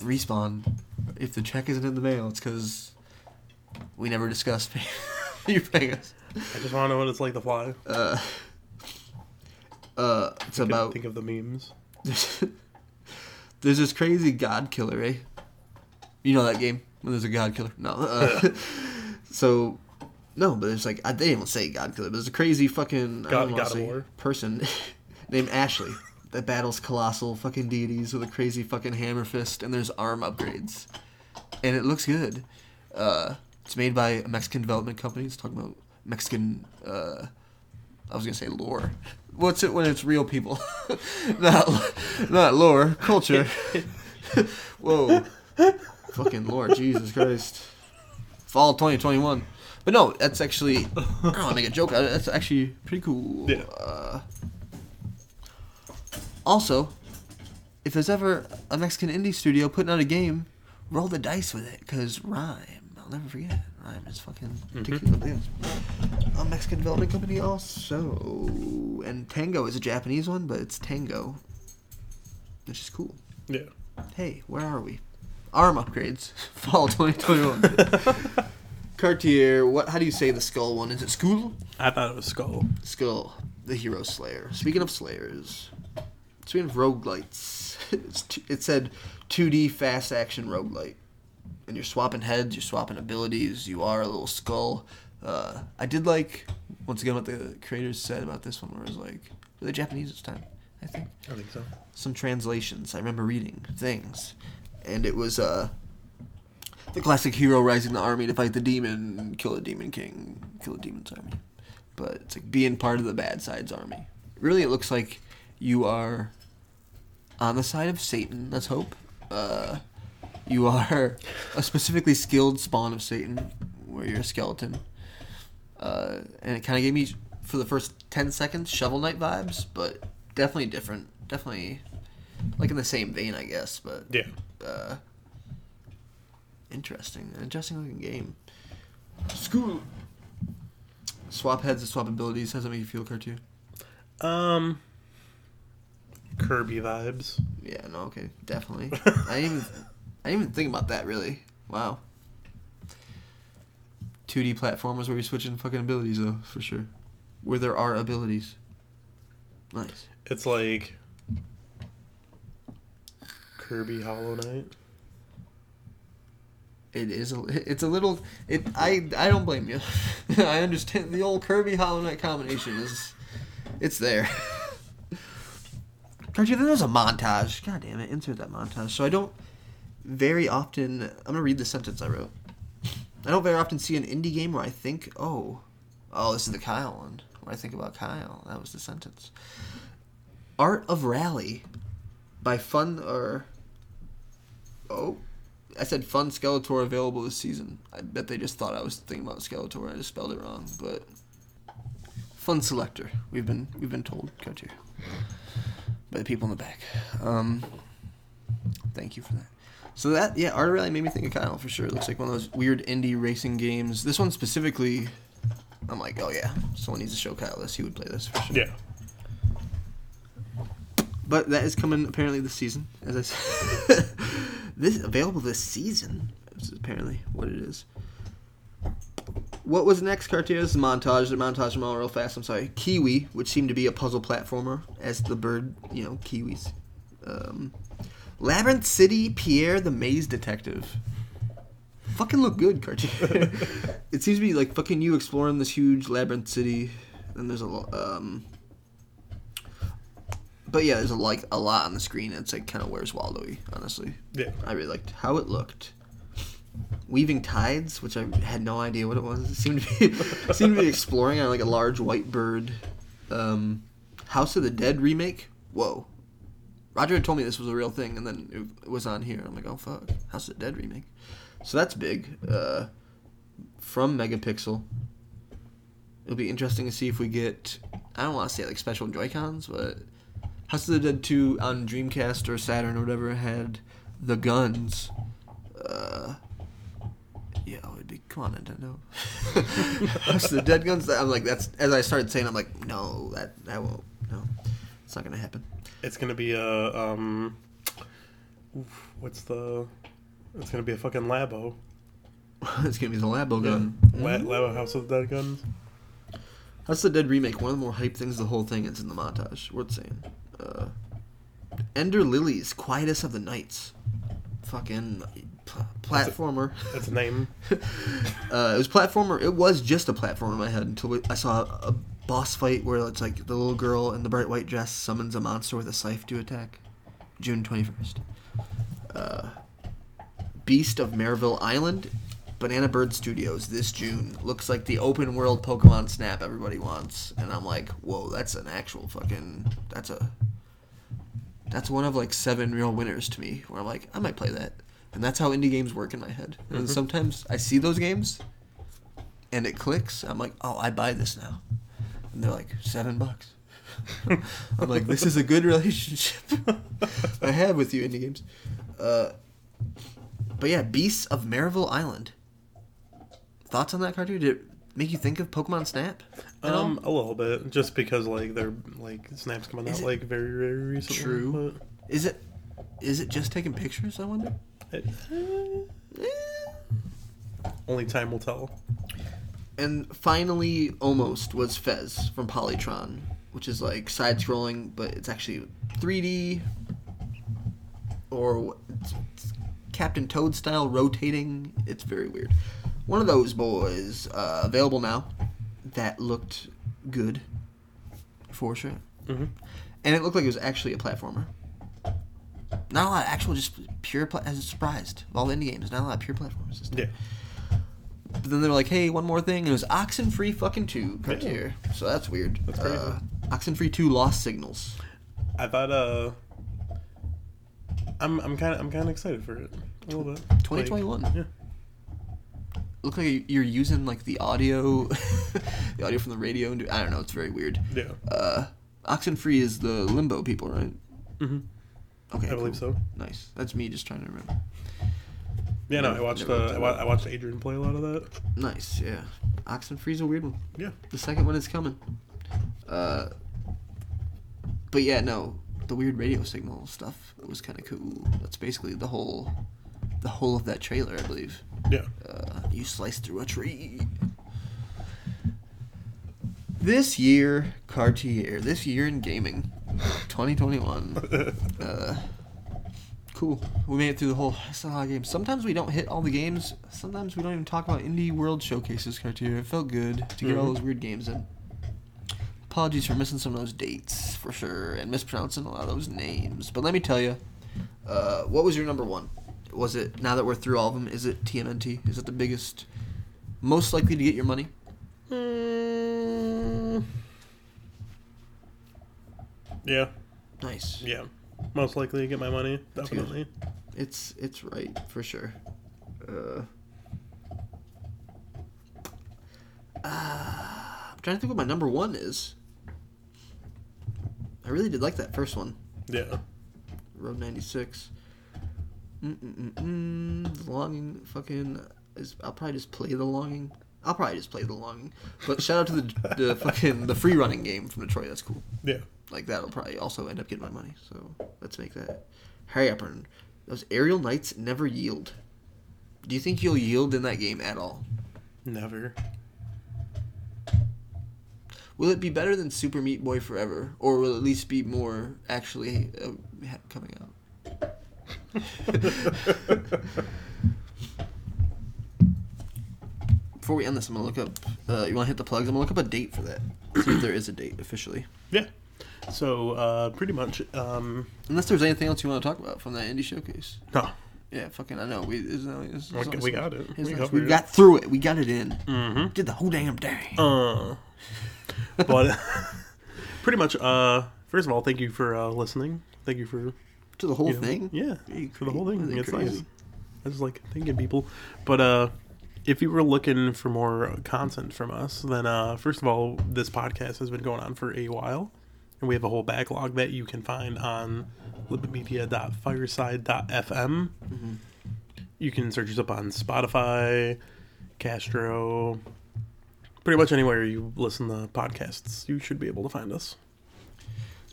Respawn. If the check isn't in the mail, it's because we never discussed pay- you paying us. I just want to know what it's like to fly. Uh, uh, it's about think of the memes. there's this crazy god killer, eh? You know that game when there's a god killer? No. Uh, so, no, but it's like I, they didn't even say god killer, but there's a crazy fucking I don't God of say War? person named Ashley that battles colossal fucking deities with a crazy fucking hammer fist, and there's arm upgrades, and it looks good. Uh, it's made by a Mexican development company. It's talking about Mexican. Uh, I was gonna say lore. What's it when it's real people? not not lore, culture. Whoa, fucking Lord Jesus Christ. Fall 2021. But no, that's actually. I don't want to make a joke it. That's actually pretty cool. Yeah. Uh, also, if there's ever a Mexican indie studio putting out a game, roll the dice with it, because Rime, I'll never forget. Rime is fucking ridiculous. A Mexican development company also. And Tango is a Japanese one, but it's Tango. Which is cool. Yeah. Hey, where are we? Arm upgrades. Fall 2021. Cartier, what? How do you say the skull one? Is it Skull? I thought it was skull. Skul, the hero slayer. Speaking of slayers, speaking of roguelites, it's t- it said 2D fast action roguelite. And you're swapping heads, you're swapping abilities, you are a little skull. Uh, I did like, once again, what the creators said about this one, where it was like, were they Japanese this time? I think I think so. some translations. I remember reading things, and it was uh, the classic hero rising the army to fight the demon, kill a demon king, kill a demon's army. But it's like being part of the bad side's army. Really, it looks like you are on the side of Satan. Let's hope. Uh, you are a specifically skilled spawn of Satan, where you're a skeleton. Uh, and it kind of gave me, for the first 10 seconds, Shovel Knight vibes, but definitely different. Definitely, like in the same vein, I guess, but Yeah. uh, interesting. An interesting looking game. School. Swap heads and swap abilities. How does that make you feel, cartoon? Um. Kirby vibes. Yeah, no, okay, definitely. I didn't even, I didn't even think about that really. Wow. 2D platformers where you're switching fucking abilities though, for sure. Where there are abilities. Nice. It's like Kirby Hollow Knight. It is a. It's a little. It. I. I don't blame you. I understand the old Kirby Hollow Knight combination is. It's there. Cartoon. Then there's a montage. God damn it! Insert that montage. So I don't very often. I'm gonna read the sentence I wrote. I don't very often see an indie game where I think, oh, oh, this is the Kyle one. Where I think about Kyle. That was the sentence. Art of Rally, by Fun or. Oh. I said Fun Skeletor available this season. I bet they just thought I was thinking about Skeletor. and I just spelled it wrong, but Funselektor. We've been we've been told Cartier by the people in the back. Um, thank you for that. So that yeah, Art Rally made me think of Kyle for sure. It looks like one of those weird indie racing games. This one specifically, I'm like, oh yeah, someone needs to show Kyle this. He would play this for sure. Yeah. But that is coming apparently this season, as I said. this available this season. This is apparently what it is. What was next, Cartier? This is montage. The montage them all real fast. I'm sorry. Kiwi, which seemed to be a puzzle platformer, as the bird, you know, kiwis. Um, Labyrinth City, Pierre the Maze Detective. Fucking look good, Cartier. it seems to be like fucking you exploring this huge labyrinth city, and there's a um, but yeah, there's a like a lot on the screen. It's like kind of where's Waldo-y, honestly. Yeah. I really liked how it looked. Weaving tides, which I had no idea what it was. It seemed to be seemed to be exploring on like a large white bird. Um, House of the Dead remake. Whoa. Roger had told me this was a real thing, and then it, it was on here. I'm like, oh fuck, House of the Dead remake. So that's big. Uh, from Megapixel. It'll be interesting to see if we get. I don't want to say like special Joy Cons, but House of the Dead 2 on Dreamcast or Saturn or whatever had the guns. Uh, yeah, it'd be come on Nintendo. House of the Dead guns. I'm like that's as I started saying. I'm like no, that that won't. No, it's not gonna happen. It's gonna be a um. oof, What's the? It's gonna be a fucking Labo. it's gonna be the Labo gun. La- Labo House of the Dead guns. House of the Dead remake. One of the more hype things. The whole thing. It's in the montage. Worth saying. Uh, Ender Lilies, Quietus of the Knights. Fucking pl- platformer. That's a name. Uh, it was platformer. It was just a platformer in my head until we, I saw a boss fight where it's like the little girl in the bright white dress summons a monster with a scythe to attack. June twenty first. Uh, Beast of Maravilla Island, Banana Bird Studios this June. Looks like the open world Pokemon Snap everybody wants, and I'm like, whoa, that's an actual fucking. That's a. That's one of like seven real winners to me. Where I'm like, I might play that, and that's how indie games work in my head. And sometimes I see those games, and it clicks. I'm like, oh, I buy this now, and they're like seven bucks. I'm like, this is a good relationship I have with you, indie games. Uh, but yeah, Beasts of Maravilla Island. Thoughts on that cartoon? Did make you think of Pokemon Snap? Um, a little bit, just because like they're like snaps coming out it- like very very recently. True. Is it? Is it just taking pictures? I wonder. It, eh, only time will tell. And finally, almost was Fez from Polytron, which is like side-scrolling, but it's actually 3D or it's- it's Captain Toad style rotating. It's very weird. One of those boys uh, available now that looked good for sure, Mhm. and it looked like it was actually a platformer. Not a lot of actual, just pure. Pla- I was surprised of all the indie games. Not a lot of pure platformers. this time. Yeah. But then they're like, hey, one more thing. And it was Oxenfree fucking 2 Cartier. So that's weird. That's crazy. Uh, Oxenfree 2 Lost Signals. I thought uh I'm I'm kind of I'm kind of excited for it a little bit. 2021. Like, yeah. Look like you're using like the audio, the audio from the radio. And do, I don't know. It's very weird. Yeah. Uh, Oxenfree is the Limbo people, right? Mm Mhm. Okay. I believe cool. so. Nice. That's me just trying to remember. Yeah, no, I watched uh, I, wa- I watched Adrian play a lot of that. Nice. Yeah. Oxenfree's a weird one. Yeah. The second one is coming. Uh, but yeah, no, the weird radio signal stuff was kind of cool. That's basically the whole, the whole of that trailer, I believe. Yeah. Uh, you slice through a tree. This year, Cartier. This year in gaming, 2021. uh, cool. We made it through the whole. That's a lot of games. Sometimes we don't hit all the games. Sometimes we don't even talk about indie world showcases. Cartier. It felt good to get all those weird games in. Apologies for missing some of those dates for sure and mispronouncing a lot of those names. But let me tell you, uh, what was your number one? Was it now that we're through all of them? Is it TMNT? Is it the biggest, most likely to get your money? Mm, yeah. Nice. Yeah. Most likely to get my money. Definitely. It's it's right for sure. Uh, uh, I'm trying to think what my number one is. I really did like that first one, Yeah. Road 96. The longing, fucking. Is, I'll probably just play the longing. I'll probably just play the longing. But shout out to the the fucking the free running game from Detroit. That's cool. Yeah. Like that'll probably also end up getting my money. So let's make that. Harry up and those aerial knights never yield. Do you think you'll yield in that game at all? Never. Will it be better than Super Meat Boy Forever, or will it at least be more actually uh, coming out? Before we end this, I'm gonna look up. Uh, you want to hit the plugs? I'm gonna look up a date for that. See if there is a date officially. Yeah. So uh, pretty much. Um, Unless there's anything else you want to talk about from that indie showcase. no. Yeah, fucking, I know. We, it's, it's, it's awesome. we got it. We nice. we it. got through it. We got it in. Mm-hmm. Did the whole damn thing. Uh, but pretty much. Uh, first of all, thank you for uh, listening. Thank you for to the whole you know, thing. Yeah, for the whole thing. It's crazy. nice. I just like thinking people. But uh, if you were looking for more content from us, then uh, first of all, this podcast has been going on for a while, and we have a whole backlog that you can find on libitmedia.fireside.fm. You can search us up on Spotify, Castro, pretty much anywhere you listen to podcasts. You should be able to find us.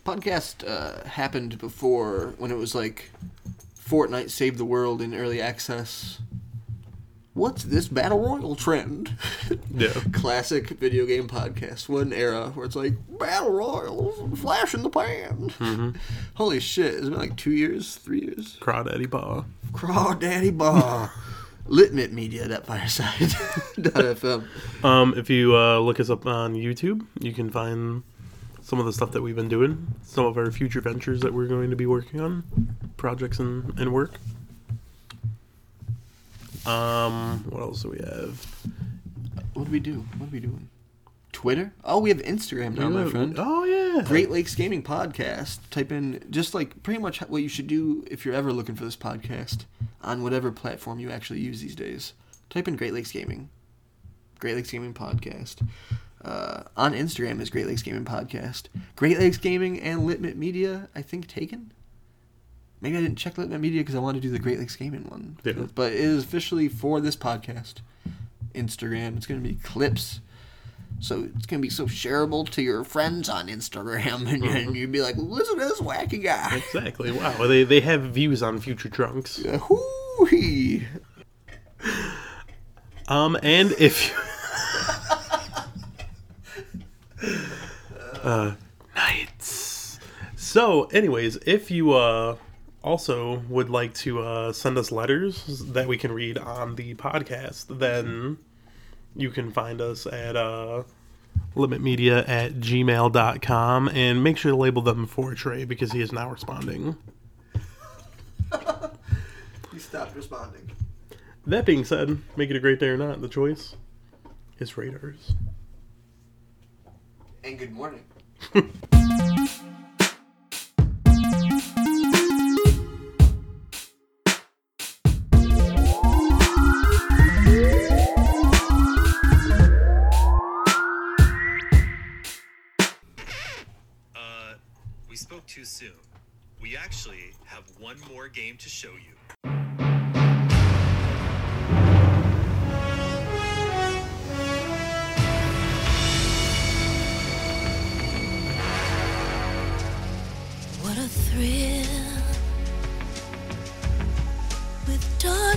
Podcast uh, happened before when it was like Fortnite saved the world in early access. What's this battle royal trend? Yeah. Classic video game podcast. One era where it's like battle royals, flash in the pan. Mm-hmm. Holy shit! It's been like two years, three years. Crawdaddy Paw. Crawdaddy Bar. Litmit Media, that fireside. FM. Um, if you uh, look us up on YouTube, you can find some of the stuff that we've been doing, some of our future ventures that we're going to be working on, projects and, and work. Um, what else do we have? What do we do? What are we doing? Twitter? Oh, we have Instagram now, my friend. Oh yeah, Great Lakes Gaming Podcast. Type in just like pretty much what you should do if you're ever looking for this podcast on whatever platform you actually use these days. Type in Great Lakes Gaming. Great Lakes Gaming Podcast. Uh, on Instagram is Great Lakes Gaming Podcast. Great Lakes Gaming and Litmit Media, I think, taken. Maybe I didn't check Litmit Media because I wanted to do the Great Lakes Gaming one. Yeah. But it is officially for this podcast. Instagram. It's going to be clips. So it's gonna be so shareable to your friends on Instagram, and, and you'd be like, "Listen to this wacky guy." exactly. Wow, they they have views on future drunks. Hoo-hee. Um, and if you... uh, nights. So, anyways, if you uh also would like to uh send us letters that we can read on the podcast, then you can find us at uh limitmedia at gmail.com and make sure to label them for Trey because he is now responding. He stopped responding. That being said, make it a great day or not, the choice is radars. And good morning. Uh, we spoke too soon. We actually have one more game to show you.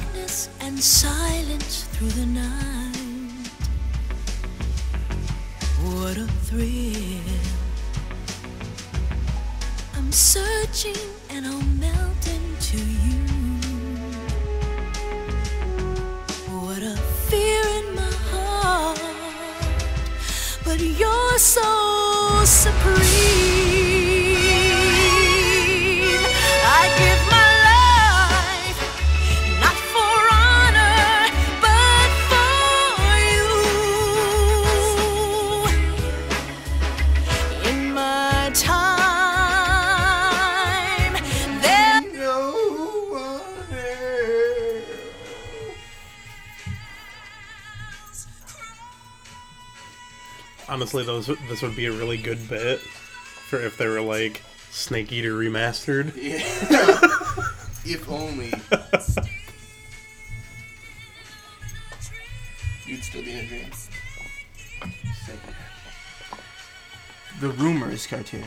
Darkness and silence through the night. What a thrill. I'm searching and I'll melt into you. What a fear in my heart. But you're so supreme. Honestly, those this would be a really good bit for if they were like Snake Eater remastered. If only. You'd still be in a dream. The rumors cartoon.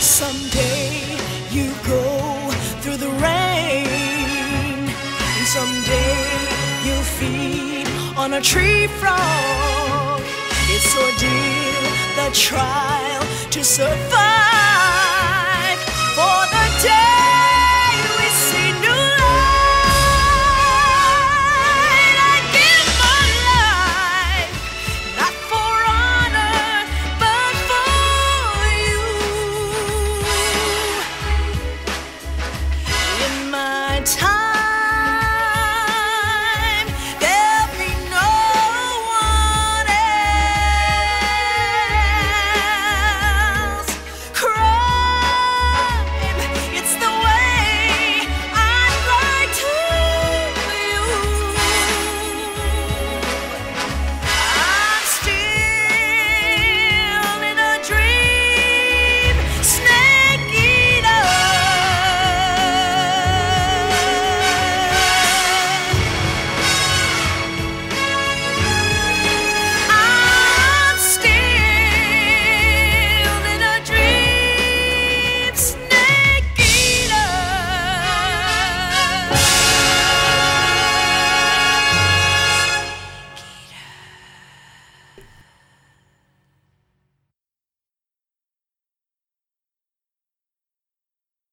Someday you go through the rain. And someday you'll feed on a tree frog ordeal, the trial to survive for the day.